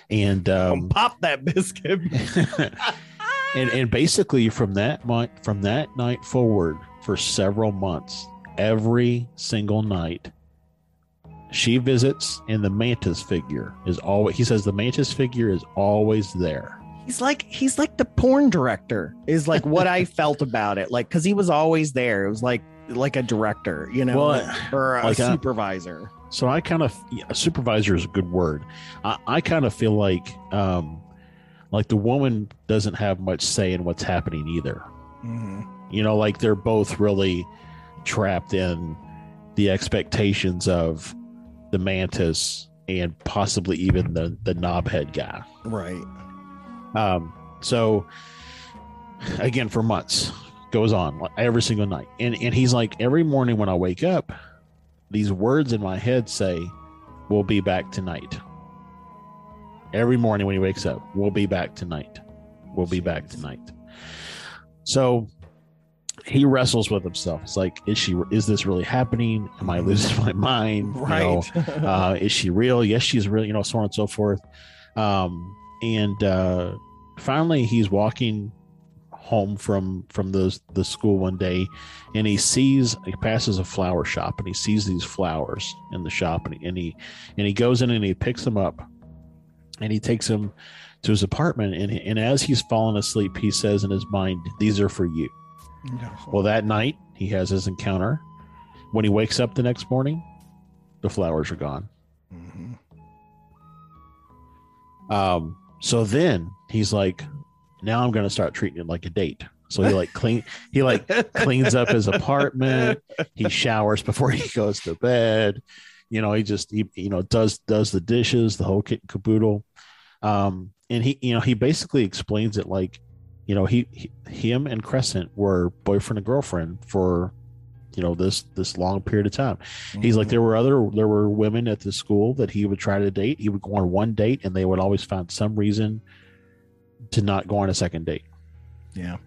And um, Pop that biscuit. and and basically from that month from that night forward for several months every single night she visits and the mantis figure is always he says the mantis figure is always there He's like he's like the porn director. Is like what I felt about it. Like because he was always there. It was like like a director, you know, Well, or a like a- supervisor. So i kind of yeah, supervisor is a good word i, I kind of feel like um like the woman doesn't have much say in what's happening either Mhm. you know like they're both really trapped in the expectations of the mantis and possibly even the the knobhead guy Right. um so again for months goes on every single night and and he's like every morning when i wake up these words in my head say we'll be back tonight every morning when he wakes up. We'll be back tonight. We'll be back tonight. So he wrestles with himself. It's like, is she? Is this really happening? Am I losing my mind? You know, Right. uh, is she real? Yes, she's real. You know, so on and so forth. Um, and uh, finally, he's walking home from from the the school one day, and he sees he passes a flower shop, and he sees these flowers in the shop, and he and he, and he goes in and he picks them up, and he takes them to his apartment, and and as he's falling asleep, he says in his mind, "These are for you." Well, that night he has his encounter. When he wakes up the next morning, the flowers are gone. Um, so then he's like, now I'm going to start treating it like a date. So he like clean, he like cleans up his apartment. He showers before he goes to bed. You know, he just, he, you know, does, does the dishes, the whole kit and caboodle. Um, and he, you know, he basically explains it like, you know, he, he him and Crescent were boyfriend and girlfriend for, you know, this, this long period of time. He's like, there were other, there were women at the school that he would try to date. He would go on one date and they would always find some reason to not go on a second date. Yeah.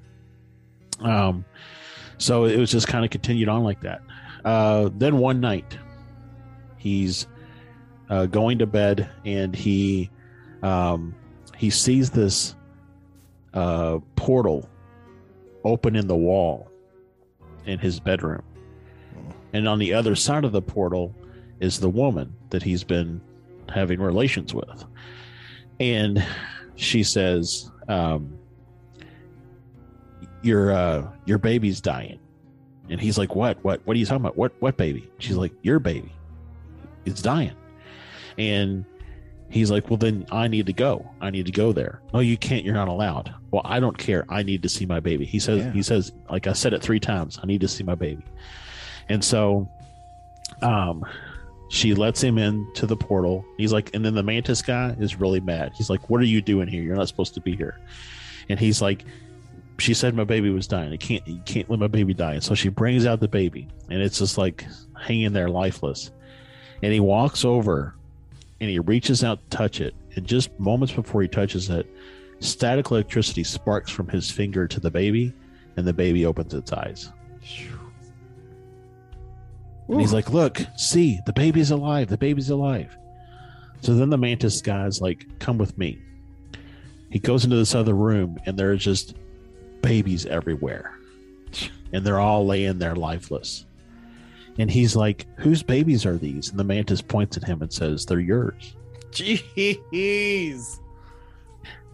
Um, so it was just kind of continued on like that. Uh, then one night, he's uh, going to bed and he um, he sees this uh, portal open in the wall in his bedroom, and on the other side of the portal is the woman that he's been having relations with, and she says. Um, your uh your baby's dying. And he's like what? What what are you talking about? What what baby? She's like your baby it's dying. And he's like well then i need to go. I need to go there. No you can't. You're not allowed. Well i don't care. I need to see my baby. He says Yeah. he says like i said it three times i need to see my baby. And so um she lets him into the portal he's like and then the mantis guy is really mad he's like what are you doing here you're not supposed to be here and he's like she said my baby was dying. I can't you can't let my baby die. And so she brings out the baby and it's just like hanging there lifeless. And he walks over and he reaches out to touch it. And just moments before he touches it, static electricity sparks from his finger to the baby, and the baby opens its eyes. And he's like, Look, see, the baby's alive. The baby's alive. So then the mantis guy's like, Come with me. He goes into this other room, and there's just babies everywhere. And they're all laying there lifeless. And he's like, Whose babies are these? And the mantis points at him and says, They're yours. Jeez.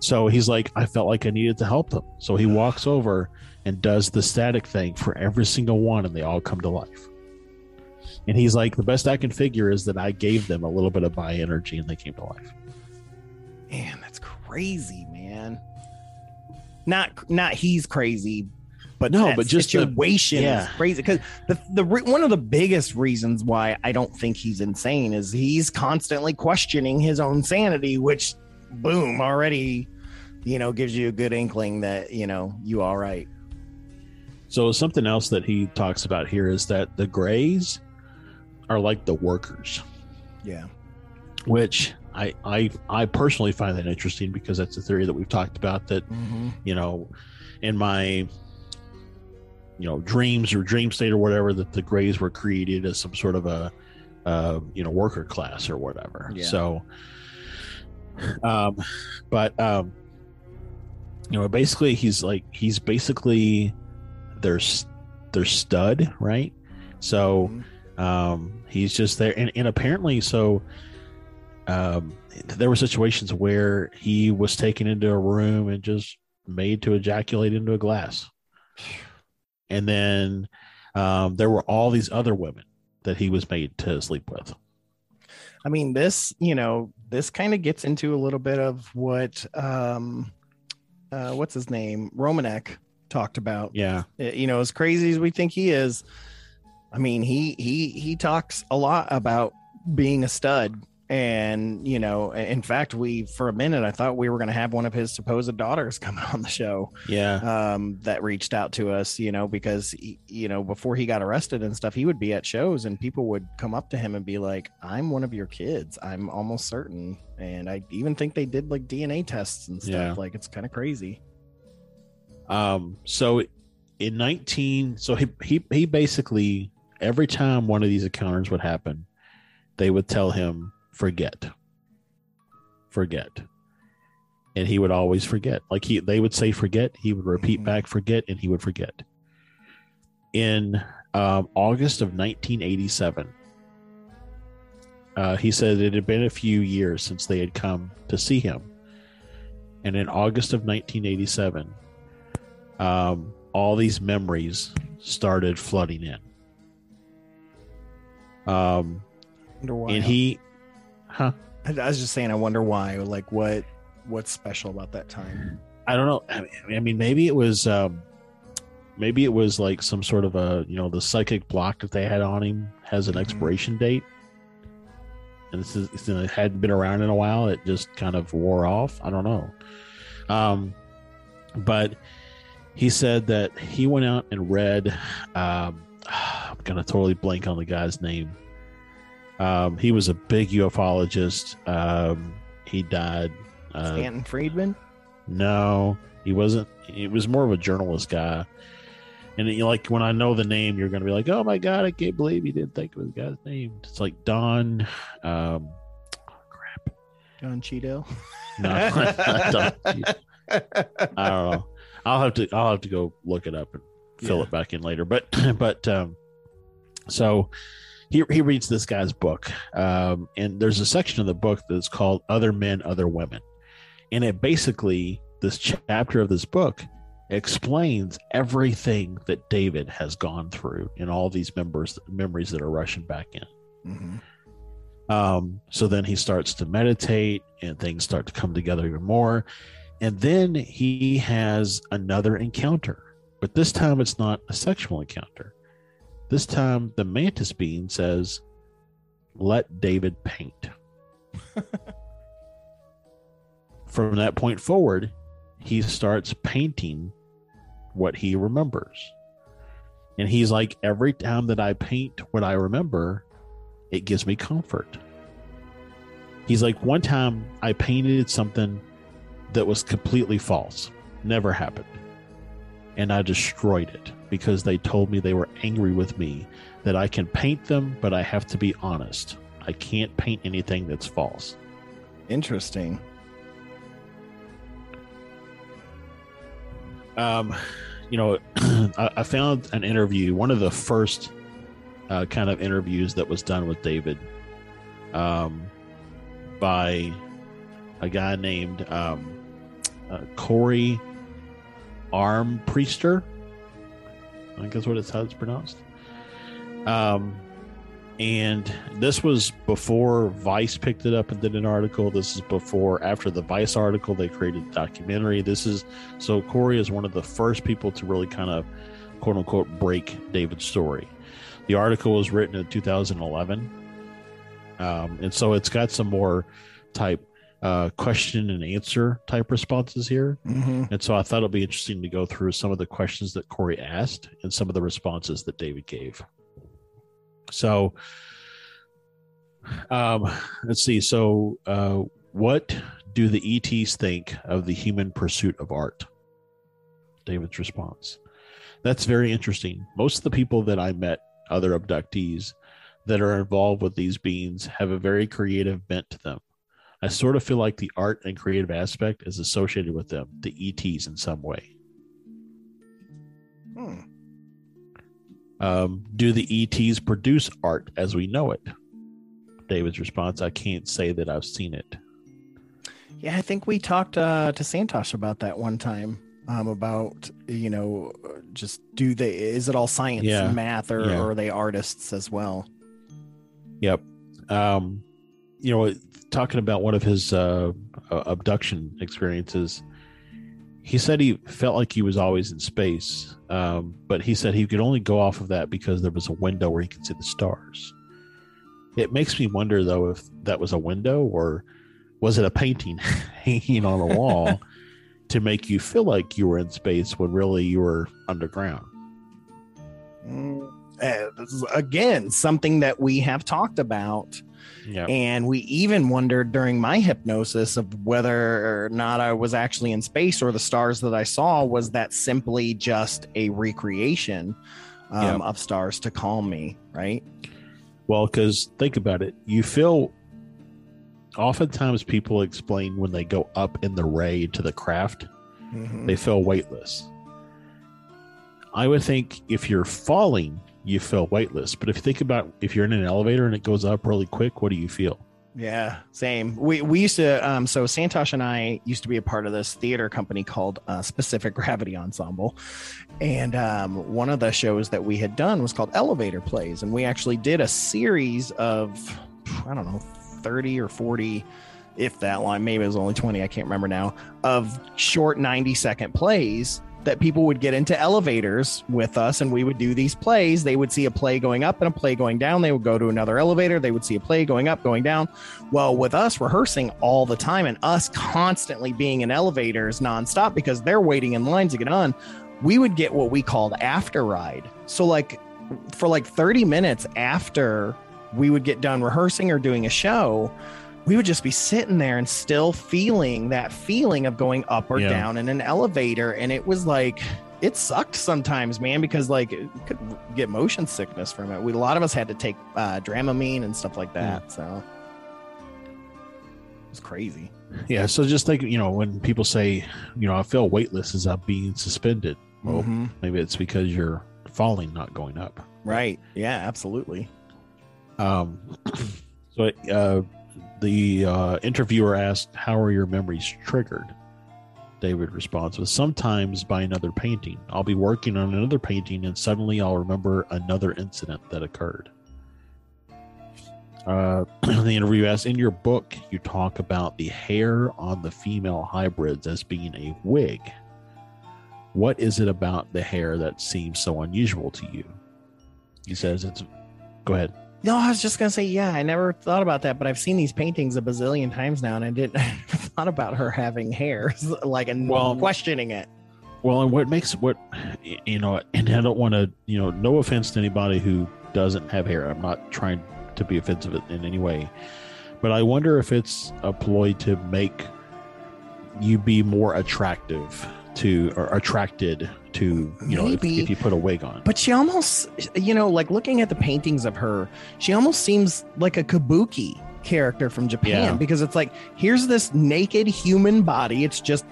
So he's like, I felt like I needed to help them. So he walks over and does the static thing for every single one, and they all come to life. And he's like, The best I can figure is that I gave them a little bit of my energy and they came to life. Man, that's crazy, man. Not not he's crazy, but No, but just the- situation yeah. is crazy. Because the the one of the biggest reasons why I don't think he's insane is he's constantly questioning his own sanity, which boom already, you know, gives you a good inkling that you know you all right. So something else that he talks about here is that the Greys are like the workers. Yeah. which I, I I personally find that interesting because that's a theory that we've talked about that Mm-hmm. you know in my you know dreams or dream state or whatever that the grays were created as some sort of a uh, you know worker class or whatever Yeah. so um but um you know basically he's like he's basically their their stud right so um he's just there. And, and apparently so um there were situations where he was taken into a room and just made to ejaculate into a glass. And then um there were all these other women that he was made to sleep with. I mean, this, you know, this kind of gets into a little bit of what, um, uh, what's his name, Romanek talked about. yeah. Uh, You know, as crazy as we think he is, I mean, he he he talks a lot about being a stud and you know in fact we for a minute i thought we were going to have one of his supposed daughters coming on the show Yeah. um that reached out to us you know because he, you know before he got arrested and stuff he would be at shows and people would come up to him and be like i'm one of your kids i'm almost certain and i even think they did like dna tests and stuff Yeah. like it's kind of crazy Um, so in 19, so he, he, he basically, every time one of these encounters would happen, they would tell him, forget, forget. And he would always forget. Like he, they would say, forget. He would repeat Mhm. back, forget, and he would forget. In um, August of 1987, uh, he said it had been a few years since they had come to see him. And in August of 1987, um, all these memories started flooding in. Um, wonder why and he, huh? I I was just saying, I wonder why. Like, what what's special about that time? I don't know. I mean- I mean, maybe it was, um, maybe it was like some sort of a, you know, the psychic block that they had on him has an Mhm. expiration date, and this is it's, it hadn't been around in a while. It just kind of wore off. I don't know. Um, but he said that he went out and read. Um, I'm gonna totally blank on the guy's name. Um, he was a big ufologist. Um, he died. Uh, Stanton Friedman. no, he wasn't. He was more of a journalist guy. And you like when I know the name, you're gonna be like, "Oh my god, I can't believe you didn't think of the guy's name." It's like Don. Um, crap. Don Cheeto. No, not Don. I don't know. I'll have to. I'll have to go look it up and fill Yeah. it back in later. But but um, so he he reads this guy's book, um, and there's a section of the book that's called "Other Men, Other Women," and it basically this chapter of this book explains everything that David has gone through and all these members memories that are rushing back in. Mhm. Um, so then he starts to meditate and things start to come together even more. And then he has another encounter, but this time it's not a sexual encounter. This time the mantis being says, Let David paint. From that point forward, he starts painting what he remembers. And he's like, Every time that I paint what I remember, it gives me comfort. He's like, one time I painted something that was completely false, never happened. And I destroyed it because they told me they were angry with me that I can paint them, but I have to be honest. I can't paint anything that's false. Interesting. um, you know, I, I found an interview, one of the first uh, kind of interviews that was done with David, um, by a guy named um, uh, Corey Arm Priester. I think that's what it's how it's pronounced. Um, and this was before Vice picked it up and did an article. This is before, after the Vice article, they created a documentary. This is so Corey is one of the first people to really kind of quote unquote break David's story. The article was written in 2011. Um, and so it's got some more type uh, question and answer type responses here. hmm And so I thought it'd be interesting to go through some of the questions that Corey asked and some of the responses that David gave. So, um, let's see. So, uh, what do the ETs think of the human pursuit of art? David's response. That's very interesting. Most of the people that I met, other abductees that are involved with these beings, have a very creative bent to them. I sort of feel like the art and creative aspect is associated with them, the ETs, in some way. Hmm. Um, do the ETs produce art as we know it? David's response: I can't say that I've seen it. Yeah, I think we talked uh, to Santosh about that one time. Um, about you know, just do they is it all science Yeah. and math, or, Yeah. or are they artists as well? Yep. Um, you know, talking about one of his uh, uh, abduction experiences, he said he felt like he was always in space, um, but he said he could only go off of that because there was a window where he could see the stars. It makes me wonder though if that was a window or was it a painting hanging on a wall to make you feel like you were in space when really you were underground. Mm, uh, this is again something that we have talked about. Yeah. And we even wondered during my hypnosis of whether or not I was actually in space or the stars that I saw was that simply just a recreation um, of stars to calm me, right? Well, because think about it, you feel oftentimes people explain when they go up in the ray to the craft, mm-hmm. they feel weightless. I would think if you're falling, you feel weightless. But if you think about if you're in an elevator and it goes up really quick, what do you feel? Yeah, same. We we used to um so Santosh and I used to be a part of this theater company called uh, Specific Gravity Ensemble. And um one of the shows that we had done was called Elevator Plays and we actually did a series of I don't know 30 or 40 if that line maybe it was only 20 i can't remember now of short 90 second plays that people would get into elevators with us and we would do these plays. They would see a play going up and a play going down. They would go to another elevator. They would see a play going up going down. Well with us rehearsing all the time and us constantly being in elevators nonstop because they're waiting in line to get on we would get what we called after ride. So like for like 30 minutes after we would get done rehearsing or doing a show, we would just be sitting there and still feeling that feeling of going up or yeah. down in an elevator. And it was like, it sucked sometimes, man, because like it could get motion sickness from it. We, a lot of us had to take uh, Dramamine and stuff like that. Mm. So it's crazy. Yeah. So just think, you know, when people say, you know, I feel weightless as I'm being suspended. Well, mm-hmm. maybe it's because you're falling, not going up. Right. Yeah, absolutely. Um, so uh, the uh, interviewer asked, "How are your memories triggered?" David responds with, "Sometimes by another painting. I'll be working on another painting, and suddenly I'll remember another incident that occurred." Uh, the interview asks, "In your book, you talk about the hair on the female hybrids as being a wig. What is it about the hair that seems so unusual to you?" He says, "It's." Go ahead. No, I was just gonna say, yeah, I never thought about that, but I've seen these paintings a bazillion times now, and I didn't I thought about her having hair, like and well, questioning it. Well, and what makes what you know, and I don't want to, you know, no offense to anybody who doesn't have hair. I'm not trying to be offensive in any way, but I wonder if it's a ploy to make you be more attractive to or attracted to you know if, if, you put a wig on but she almost you know like looking at the paintings of her she almost seems like a kabuki character from japan yeah. because it's like here's this naked human body it's just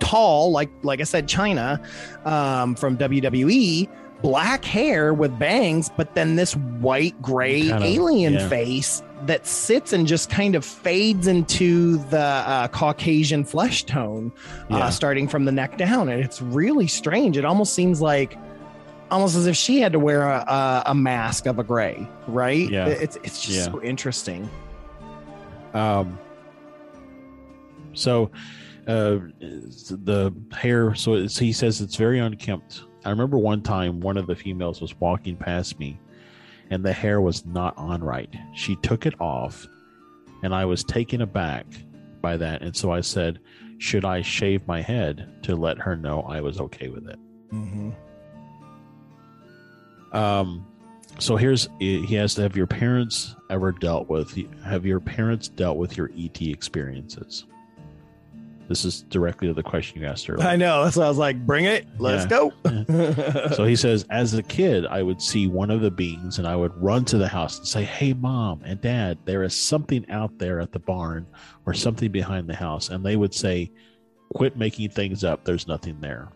tall like like i said Chyna um, from wwe black hair with bangs, but then this white gray kind of, alien yeah. face that sits and just kind of fades into the uh, Caucasian flesh tone, uh, yeah. uh, starting from the neck down. And it's really strange. It almost seems like almost as if she had to wear a, a, a mask of a gray, right? Yeah. It's, it's just yeah. so interesting. Um, so, uh, the hair, so he says it's very unkempt I remember one time one of the females was walking past me and the hair was not on right. She took it off and I was taken aback by that. And so I said, Should I shave my head to let her know I was okay with it? Mm-hmm. Um, so here's he has to have your parents ever dealt with have your parents dealt with your ET experiences? This is directly to the question you asked earlier. I know. So I was like, bring it. Let's yeah. go. so he says, as a kid, I would see one of the beings and I would run to the house and say, Hey, mom and dad, there is something out there at the barn or something behind the house. And they would say, Quit making things up. There's nothing there.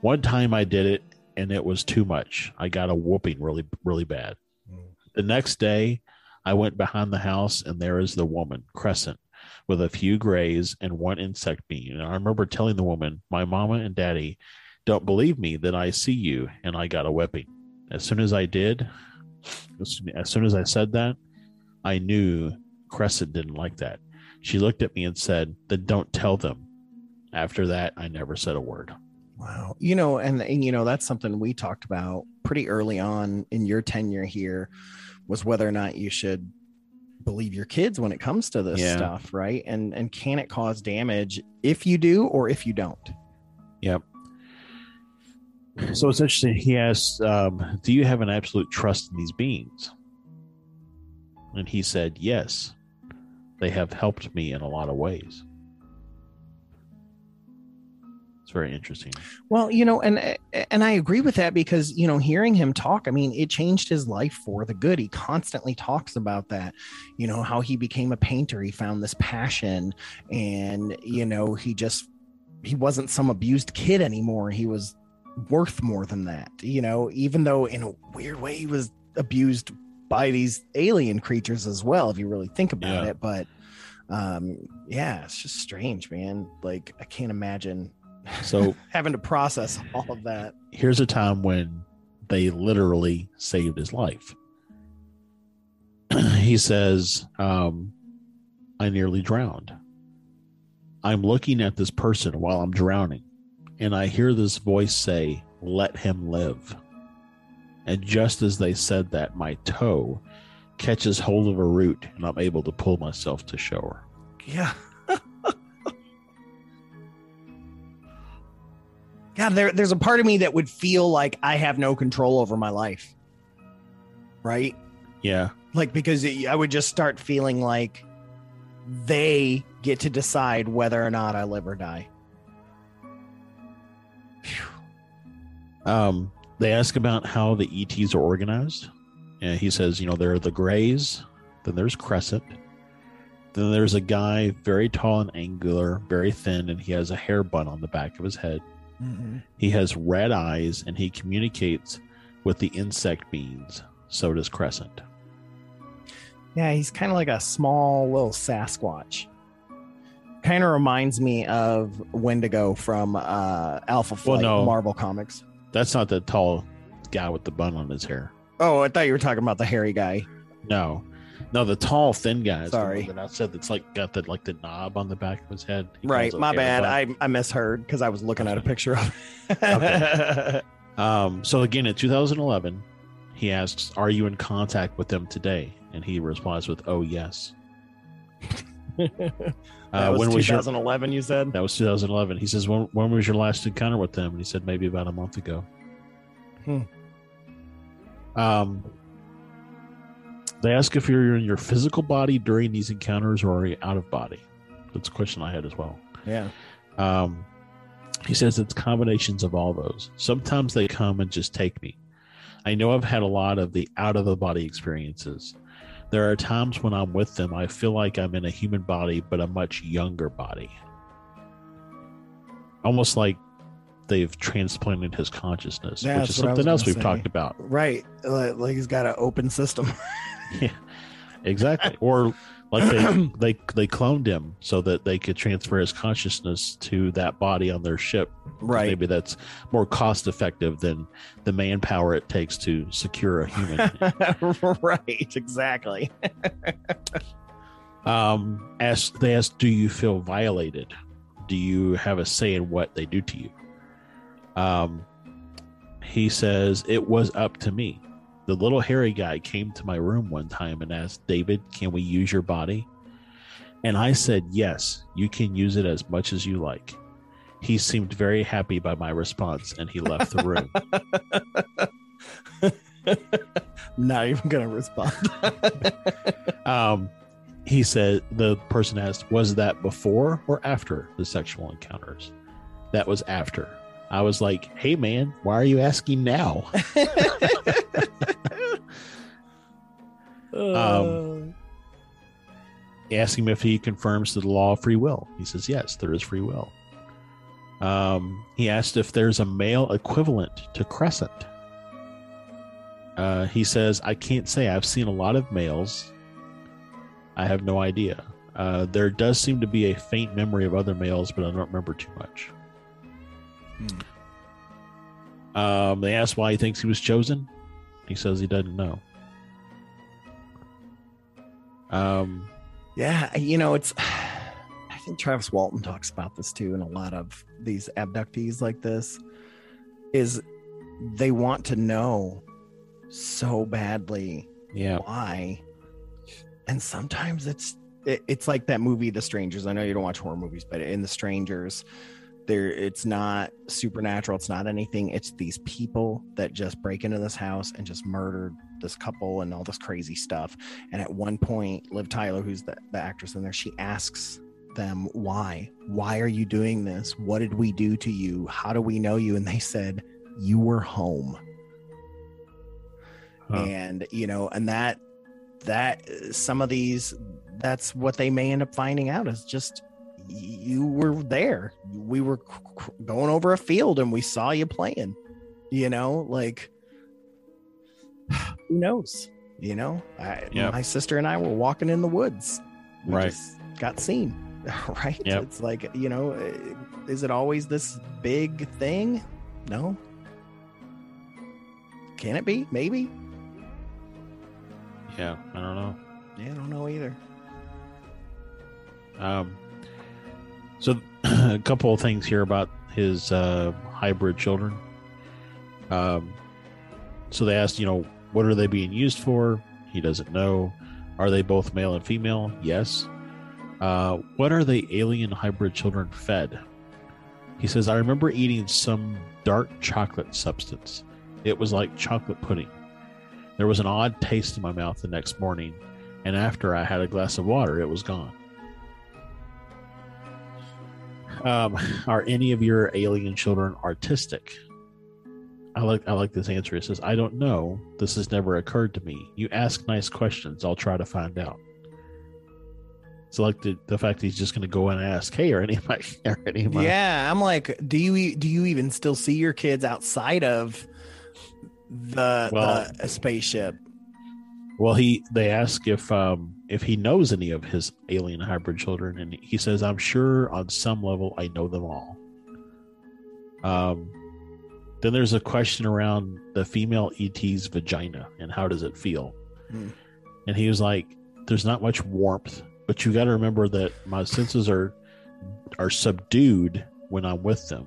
One time I did it and it was too much. I got a whooping really, really bad. Mm. The next day, I went behind the house and there is the woman, Crescent with a few grays and one insect bean. And I remember telling the woman, My mama and daddy don't believe me that I see you, and I got a whipping. As soon as I did, as soon as I said that, I knew Crescent didn't like that. She looked at me and said, Then don't tell them. After that, I never said a word. Wow. You know, and, and you know, that's something we talked about pretty early on in your tenure here was whether or not you should believe your kids when it comes to this Yeah. stuff, right? And and can it cause damage if you do or if you don't? Yep. So it's interesting. He asks, um, "Do you have an absolute trust in these beings?" And he said, "Yes. They have helped me in a lot of ways." Very interesting. Well, you know, and and I agree with that because you know, hearing him talk, I mean, it changed his life for the good. He constantly talks about that, you know, how he became a painter. He found this passion, and you know, he just he wasn't some abused kid anymore. He was worth more than that. You know, even though in a weird way he was abused by these alien creatures as well, if you really think about Yeah. it. But um, yeah, it's just strange, man. Like I can't imagine So having to process all of that. here's a time when they literally saved his life. he says, um, I nearly drowned. I'm looking at this person while I'm drowning, and I hear this voice say, Let him live. And just as they said that, my toe catches hold of a root, and I'm able to pull myself to shore. Yeah. God, there, there's a part of me that would feel like I have no control over my life. Right? Yeah. Like, because it, I would just start feeling like they get to decide whether or not I live or die. Um, they ask about how the ETs are organized. And he says, you know, there are the Greys, then there's Crescent, then there's a guy very tall and angular, very thin, and he has a hair bun on the back of his head. He has red eyes and he communicates with the insect beings. So does Crescent. Yeah, he's kind of like a small little Sasquatch. Kind of reminds me of Wendigo from uh, Alpha Well, Flight no. Marvel Comics. That's not the tall guy with the bun on his hair. Oh, I thought you were talking about the hairy guy. No. No, the tall, thin guy. is the one Sorry. That I said that's like got the like the knob on the back of his head. He Right, my bad. I I misheard because I was looking at a picture of. Okay. Um, so again, in 2011, he asks, "Are you in contact with them today?" And he responds with, "Oh yes." that Uh, was when was your 2011. You said. that was 2011? He says, "When when was your last encounter with them?" And he said, "Maybe about a month ago." Hmm. Um, they ask if you're in your physical body during these encounters or are you out of body. That's a question I had as well. Yeah. Um, he says it's combinations of all those. Sometimes they come and just take me. I know I've had a lot of the out of the body experiences. There are times when I'm with them, I feel like I'm in a human body, but a much younger body. Almost like they've transplanted his consciousness, That's which is what I was something else we've say. talked about. Right. Like he's got an open system. Yeah, exactly. or like they, they they cloned him so that they could transfer his consciousness to that body on their ship. right. Maybe that's more cost effective than the manpower it takes to secure a human. right. Exactly. um, ask they ask, do you feel violated? Do you have a say in what they do to you? Um, he says it was up to me. The little hairy guy came to my room one time and asked, David, can we use your body? And I said, yes, you can use it as much as you like. He seemed very happy by my response and he left the room. Not even gonna respond. um, he said, the person asked, was that before or after the sexual encounters? That was after. I was like, hey, man, why are you asking now? Um, ask him if he confirms to the law of free will. He says, yes, there is free will. Um, he asked if there's a male equivalent to Crescent. Uh, he says, I can't say. I've seen a lot of males. I have no idea. Uh, there does seem to be a faint memory of other males, but I don't remember too much. Um, they asked why he thinks he was chosen. He says he doesn't know. Um, Yeah, you know, it's. I think Travis Walton talks about this too, and a lot of these abductees like this is they want to know so badly Yeah. Why? And sometimes it's it, it's like that movie The Strangers. I know you don't watch horror movies, but in The Strangers, there it's not supernatural, it's not anything. It's these people that just break into this house and just murdered this couple and all this crazy stuff. And at one point, Liv Tyler, who's the, the actress in there, she asks them why why are you doing this what did we do to you how do we know you and they said you were home Huh. and you know and that that some of these that's what they may end up finding out is just you were there we were c- going over a field and we saw you playing you know like who knows you know I, Yep. my sister and i were walking in the woods we Right. just got seen right Yep. it's like you know eh, is it always this big thing no can it be maybe Yeah. I don't know. yeah i don't know either Um, so a couple of things here about his uh, hybrid children. Um, so they asked, you know, what are they being used for? He doesn't know. Are they both male and female? Yes. Uh, what are the alien hybrid children fed? He says, I remember eating some dark chocolate substance. It was like chocolate pudding. There was an odd taste in my mouth the next morning, and after I had a glass of water, it was gone. Um, are any of your alien children artistic? I like I like this answer. It says, I don't know. This has never occurred to me. You ask nice questions, I'll try to find out. So like the, the fact he's just gonna go and ask, hey, are any of my are any of my yeah i'm like do you do you even still see your kids outside of the, Well- the spaceship Well, he they ask if um if he knows any of his alien hybrid children, and he says, "I'm sure on some level I know them all." Um, then there's a question around the female ET's vagina and how does it feel, Hmm. and he was like, "There's not much warmth, but you got to remember that my senses are are subdued when I'm with them.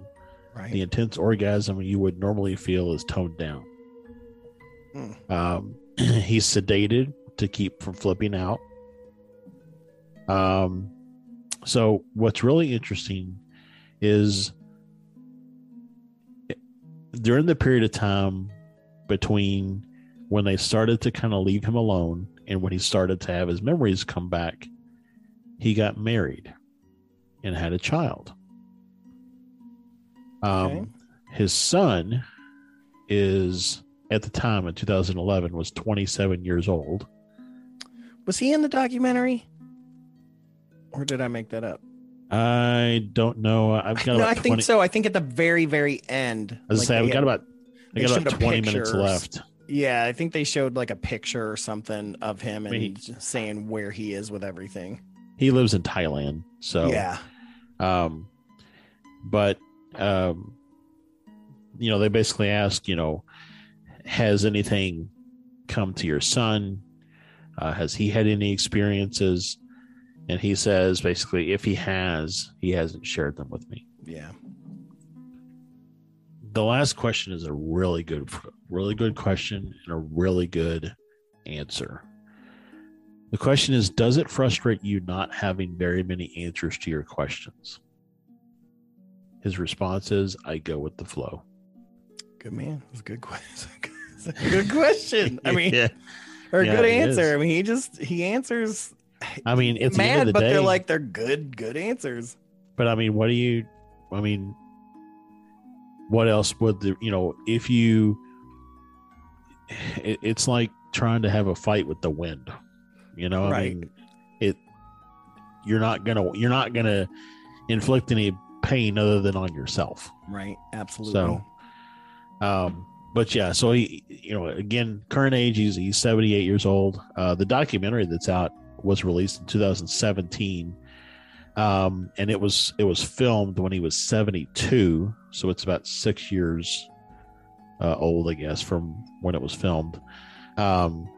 right The intense orgasm you would normally feel is toned down." Hmm. Um, he's sedated to keep from flipping out. Um, so what's really interesting is during the period of time between when they started to kind of leave him alone and when he started to have his memories come back, he got married and had a child. Um, Okay. his son is at the time in 2011 was 27 years old. was he in the documentary or did i make that up I don't know. I've got no i 20, think so i think at the very very end As I like, say, we got about I got about 20 minutes left. yeah i think they showed like a picture or something of him and I mean, just saying where he is with everything He lives in Thailand, so yeah Um, but um, you know, they basically ask, you know, has anything come to your son? Uh, has he had any experiences? And he says basically, if he has, he hasn't shared them with me. yeah The last question is a really good, really good question and a really good answer. The question is Does it frustrate you not having very many answers to your questions? His response is I go with the flow. good man it's a good question a good question i mean Yeah. or a Yeah, good answer i mean he just he answers I mean, it's the end mad of the but day, they're like they're good good answers but I mean, what do you, I mean, what else would the, you know, if you, it, it's like trying to have a fight with the wind, you know, I Right. mean, it, you're not gonna, you're not gonna inflict any pain other than on yourself. right absolutely So, um, but yeah, so he, you know, again, current age, he's, he's 78 years old. Uh, the documentary that's out was released in 2017. Um, and it was, it was filmed when he was 72. So it's about six years, uh, old, I guess, from when it was filmed. Um,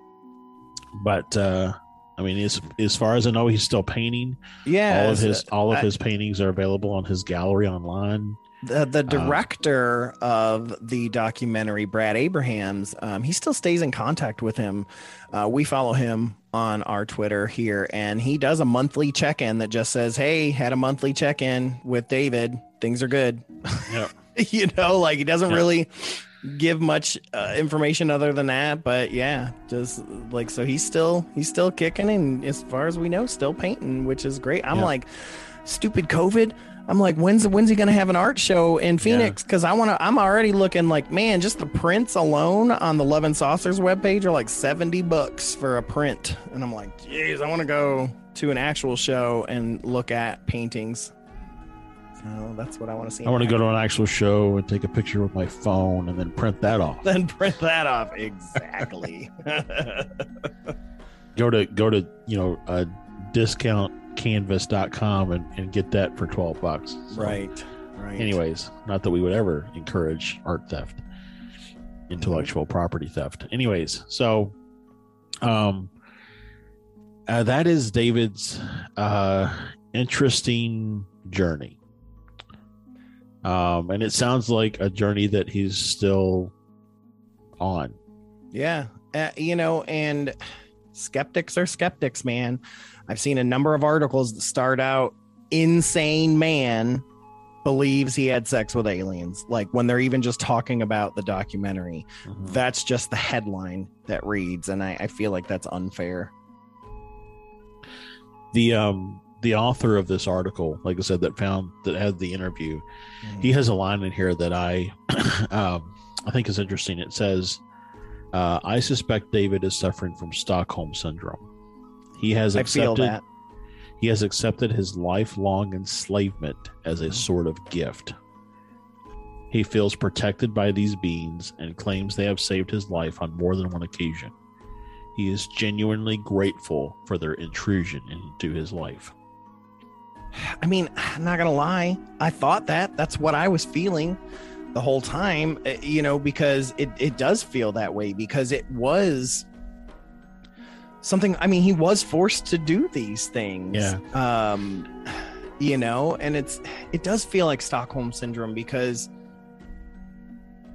but, uh, I mean, as, as far as I know, he's still painting yeah all of his all of I- his paintings are available on his gallery online The, the director of the documentary, Brad Abrahams, um, he still stays in contact with him. Uh, we follow him on our Twitter here, and he does a monthly check in that just says, Hey, had a monthly check in with David. Things are good. Yeah. you know, like he doesn't Yeah. really give much uh, information other than that but yeah just like so he's still he's still kicking and as far as we know still painting which is great i'm Yeah. like stupid covid i'm like when's when's he gonna have an art show in phoenix? Because i want to i'm already looking like man just the prints alone on the love and saucers webpage are like 70 bucks for a print. And i'm like geez i want to go to an actual show and look at paintings. So that's what i want to see I want to go to an actual show and take a picture with my phone and then print that off. then print that off. Exactly. Go to go to you know uh, discountcanvas.com and, and get that for twelve bucks. So, right right Anyways, not that we would ever encourage art theft, intellectual property theft. Anyways, so um, uh, that is David's uh interesting journey. Um, and it sounds like a journey that he's still on. yeah uh, you know and skeptics are skeptics man i've seen a number of articles that start out insane man believes he had sex with aliens like when they're even just talking about the documentary. That's just the headline that reads and i, I feel like that's unfair. The um the author of this article like i said that found that had the interview he has a line in here that i um i think is interesting. It says uh, i suspect david is suffering from stockholm syndrome he has accepted that he has accepted his lifelong enslavement as a sort of gift he feels protected by these beings and claims they have saved his life on more than one occasion he is genuinely grateful for their intrusion into his life I mean, I'm not gonna lie. I thought that. That's what I was feeling the whole time. uh, You know, because it it does feel that way because it was something. I mean, he was forced to do these things. Yeah. Um, you know, and it's it does feel like Stockholm syndrome because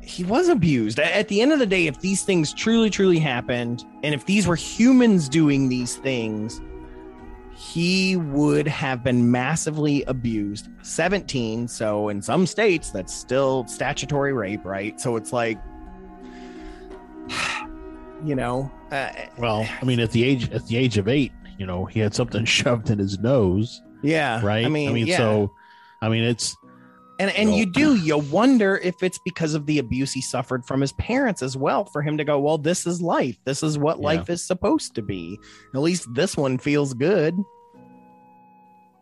he was abused. At the end of the day, if these things truly, truly happened, and if these were humans doing these things, he would have been massively abused. 17, so in some states, that's still statutory rape, right? So it's like, you know, uh, Well, I mean, at the age at the age of eight, you know, he had something shoved in his nose, yeah, right? I mean, I yeah. so, I mean, it's and and Well- you do you wonder if it's because of the abuse he suffered from his parents as well for him to go well this is life this is what Yeah. life is supposed to be at least this one feels good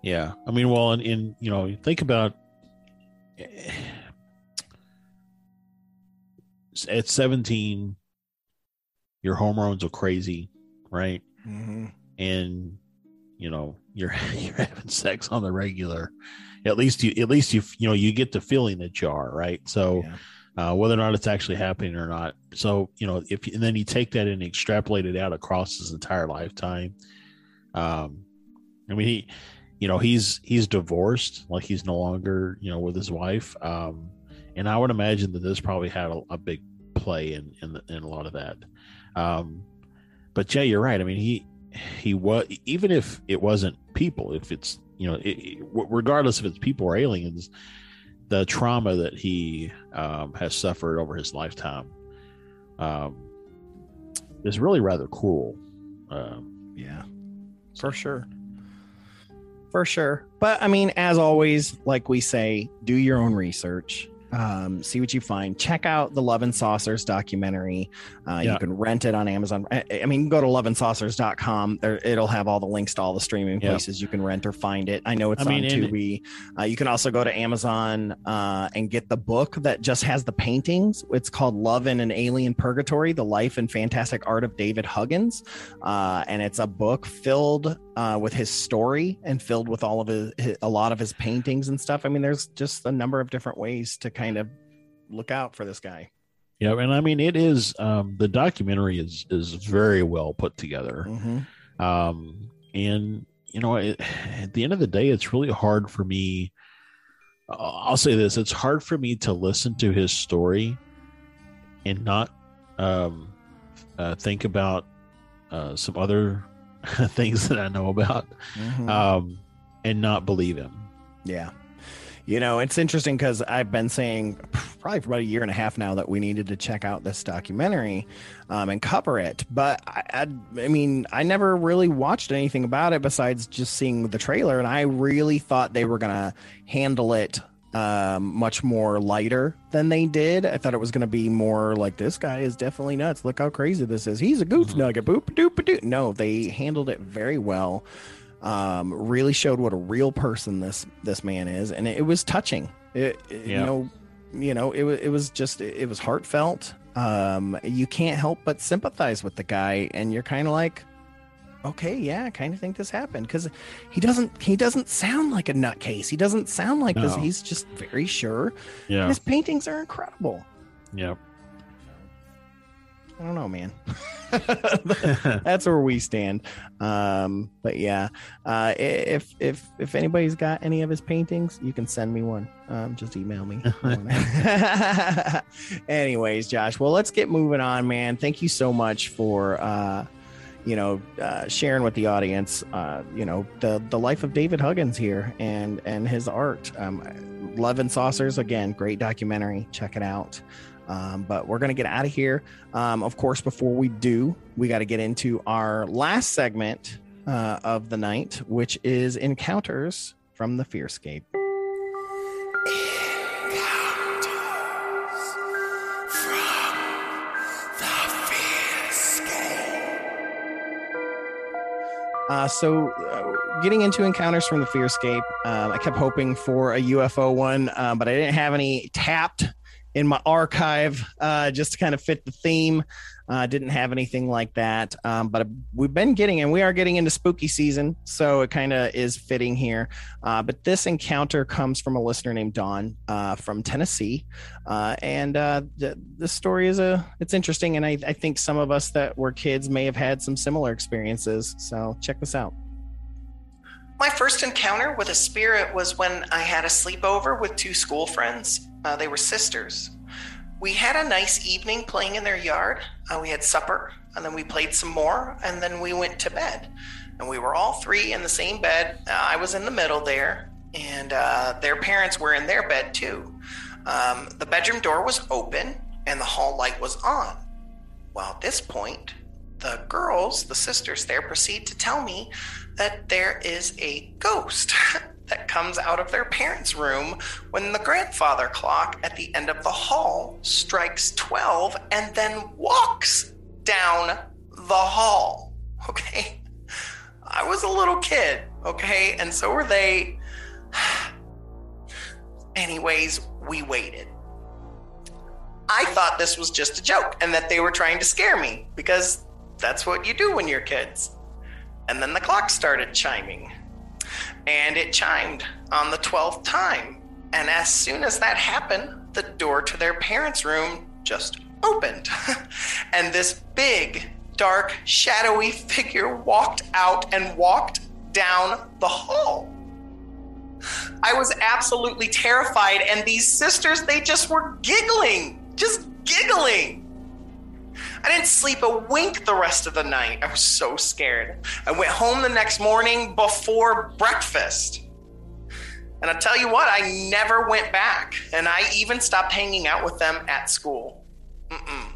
yeah. I mean, well, in, in you know, think about at seventeen, your hormones are crazy, right? and you know you're you're having sex on the regular. At least you at least you you know you get the feeling that you are right? So Yeah. uh, whether or not it's actually happening or not. So you know if and then you take that and extrapolate it out across his entire lifetime. Um i mean he you know he's he's divorced like he's no longer you know with his wife. Um and i would imagine that this probably had a, a big play in in, the, in a lot of that um but yeah you're right i mean he he was even if it wasn't people if it's you know it, regardless if it's people or aliens the trauma that he um, has suffered over his lifetime um, is really rather cool. um, Yeah, for sure. For sure. But I mean, as always, like we say, do your own research. Um, see what you find. Check out the Love and Saucers documentary. Uh, Yeah. You can rent it on Amazon. I, I mean, go to loveandsaucers.com. There, it'll have all the links to all the streaming Yeah. places you can rent or find it. I know it's I on Tubi. Uh, you can also go to Amazon uh, and get the book that just has the paintings. It's called Love in an Alien Purgatory: The Life and Fantastic Art of David Huggins, uh, and it's a book filled uh, with his story and filled with all of his, his a lot of his paintings and stuff. I mean, there's just a number of different ways to kind of look out for this guy. yeah and i mean it is um, the documentary is is very well put together Mhm. um, and you know it, at the end of the day it's really hard for me I'll say this: it's hard for me to listen to his story and not um, uh, think about uh, some other things that I know about, mm-hmm. um, and not believe him. Yeah. You know, it's interesting because I've been saying probably for about a year and a half now that we needed to check out this documentary um, and cover it. But I, I, I, mean, I never really watched anything about it besides just seeing the trailer. And I really thought they were going to handle it um, much more lighter than they did. I thought it was going to be more like this guy is definitely nuts. Look how crazy this is. He's a goof mm-hmm. nugget. Boop doop doop. No, they handled it very well um, really showed what a real person this this man is, and it, it was touching. It, it, yeah. you know, you know, it was it was just it was heartfelt. Um, you can't help but sympathize with the guy, and you're kind of like, okay, yeah, I kind of think this happened because he doesn't he doesn't sound like a nutcase. He doesn't sound like no. this. He's just very sure. Yeah, his paintings are incredible. Yep. I don't know, man. That's where we stand. Um, but yeah, uh, if if if anybody's got any of his paintings, you can send me one. Um, just email me. Anyways, Josh. Well, let's get moving on, man. Thank you so much for uh, you know uh, sharing with the audience. Uh, you know the the life of David Huggins here and and his art. Um, Love and Saucers again, great documentary. Check it out. Um, but we're to get out of here. Um, of course, before we do, we got to get into our last segment uh, of the night, which is encounters from the Fearscape. Uh, so, uh, getting into encounters from the Fearscape, um, I kept hoping for a UFO one, uh, but I didn't have any tapped in my archive uh, just to kind of fit the theme. Uh, didn't have anything like that, um, but we've been getting, and we are getting into spooky season, so it kind of is fitting here. Uh, but this encounter comes from a listener named Dawn uh, from Tennessee, uh, and uh, the, story is a it's interesting, and I, I think some of us that were kids may have had some similar experiences. So check this out. My first encounter with a spirit was when I had a sleepover with two school friends. Uh, they were sisters. We had a nice evening playing in their yard. Uh, we had supper, and then we played some more, and then we went to bed. And we were all three in the same bed. Uh, I was in the middle there, and uh, their parents were in their bed too. Um, the bedroom door was open, and the hall light was on. Well, at this point, the girls, the sisters there, proceed to tell me that there is a ghost that comes out of their parents' room when the grandfather clock at the end of the hall strikes 12 and then walks down the hall. Okay. I was a little kid, okay? And so were they. Anyways, we waited. I thought this was just a joke and that they were trying to scare me because that's what you do when you're kids. And then the clock started chiming and it chimed on the 12th time. And as soon as that happened, the door to their parents' room just opened. and this big, dark, shadowy figure walked out and walked down the hall. I was absolutely terrified, and these sisters, they just were giggling, just giggling. I didn't sleep a wink the rest of the night. I was so scared. I went home the next morning before breakfast. And I tell you what, I never went back. And I even stopped hanging out with them at school. Mm-mm.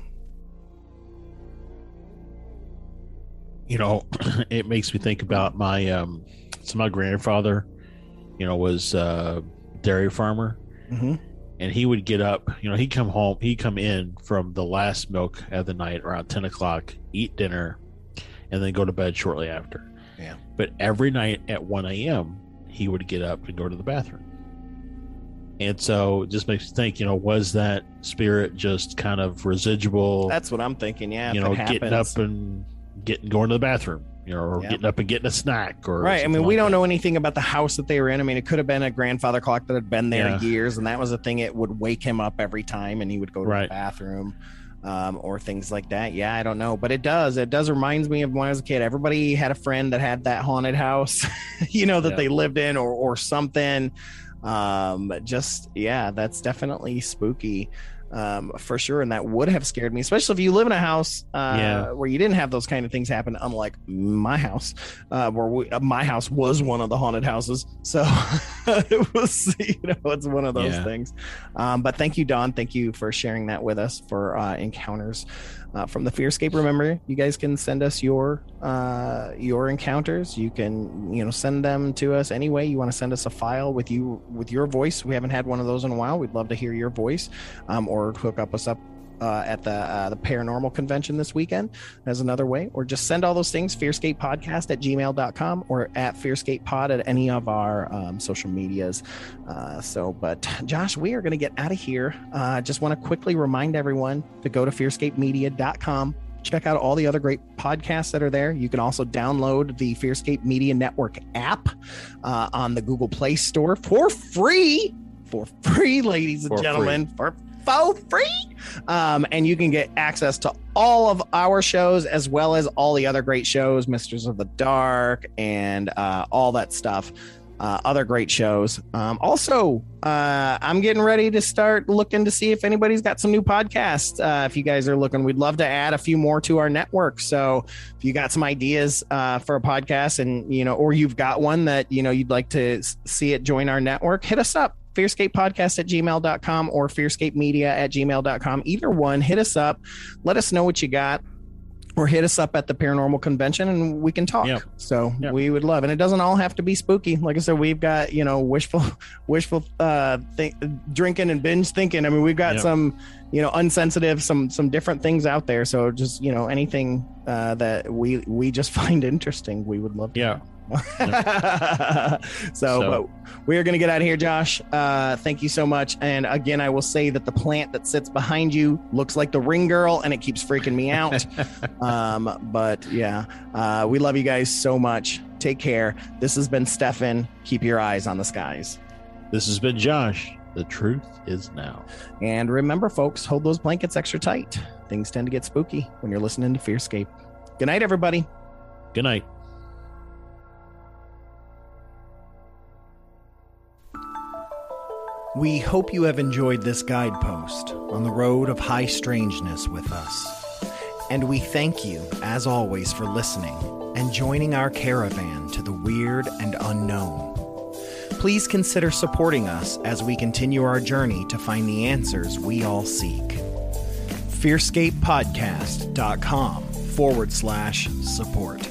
You know, it makes me think about my um so my grandfather, you know, was a dairy farmer. Mm-hmm and he would get up you know he'd come home he'd come in from the last milk of the night around 10 o'clock eat dinner and then go to bed shortly after. Yeah. But every night at 1 a.m he would get up and go to the bathroom. And so it just makes me think you know was that spirit just kind of residual that's what i'm thinking. Yeah you know getting up and getting going to the bathroom you know, or getting up and getting a snack or right. I mean, like we don't that. know anything about the house that they were in. I mean, it could have been a grandfather clock that had been there yeah. years, and that was a thing. It would wake him up every time, and he would go to right. the bathroom. Um, or things like that. Yeah, I don't know, but it does. It does reminds me of when I was a kid. Everybody had a friend that had that haunted house, you know, that yeah. they lived in or or something. Um, just yeah, that's definitely spooky um, for sure. And that would have scared me, especially if you live in a house uh, yeah. where you didn't have those kind of things happen, unlike my house, uh, where we, uh, my house was one of the haunted houses. So it was, you know, it's one of those yeah. things. Um, but thank you, Dawn. Thank you for sharing that with us for uh, encounters uh, from the Fearscape. Remember, you guys can send us your uh, your encounters. You can you know send them to us any way you want to send us a file with you with your voice. We haven't had one of those in a while. We'd love to hear your voice, um, or hook up us up uh, at the uh, the paranormal convention this weekend as another way or just send all those things fearscape podcast at gmail.com or at fearscape pod at any of our um, social medias uh, so but josh we are going to get out of here uh, just want to quickly remind everyone to go to fearscapemedia.com check out all the other great podcasts that are there. You can also download the Fearscape Media Network app uh, on the Google Play Store for free. For free, ladies and for gentlemen, free. for for free. Um, and you can get access to all of our shows as well as all the other great shows, Misters of the Dark, and uh, all that stuff. Uh, other great shows. Um, also, uh, I'm getting ready to start looking to see if anybody's got some new podcasts. Uh, if you guys are looking, we'd love to add a few more to our network. So if you got some ideas uh, for a podcast, and you know, or you've got one that you know you'd like to see it join our network, hit us up fearscapepodcast at gmail.com or fearscapemedia at gmail.com. Either one, hit us up. Let us know what you got or hit us up at the paranormal convention and we can talk. Yep. So yep. we would love, and it doesn't all have to be spooky. Like I said, we've got, you know, wishful, wishful, uh, think, drinking and binge thinking. I mean, we've got yep. some, you know, unsensitive, some, some different things out there. So just, you know, anything, uh, that we, we just find interesting, we would love to. Yeah. so, so, but we are going to get out of here, Josh. Uh, thank you so much. And again, I will say that the plant that sits behind you looks like the ring girl, and it keeps freaking me out. um, but yeah, uh, we love you guys so much. Take care. This has been Stefan. Keep your eyes on the skies. This has been Josh. The truth is now. And remember, folks, hold those blankets extra tight. Things tend to get spooky when you're listening to Fearscape. Good night, everybody. Good night. We hope you have enjoyed this guidepost on the road of high strangeness with us. And we thank you, as always, for listening and joining our caravan to the weird and unknown. Please consider supporting us as we continue our journey to find the answers we all seek. FearscapePodcast.com forward slash support.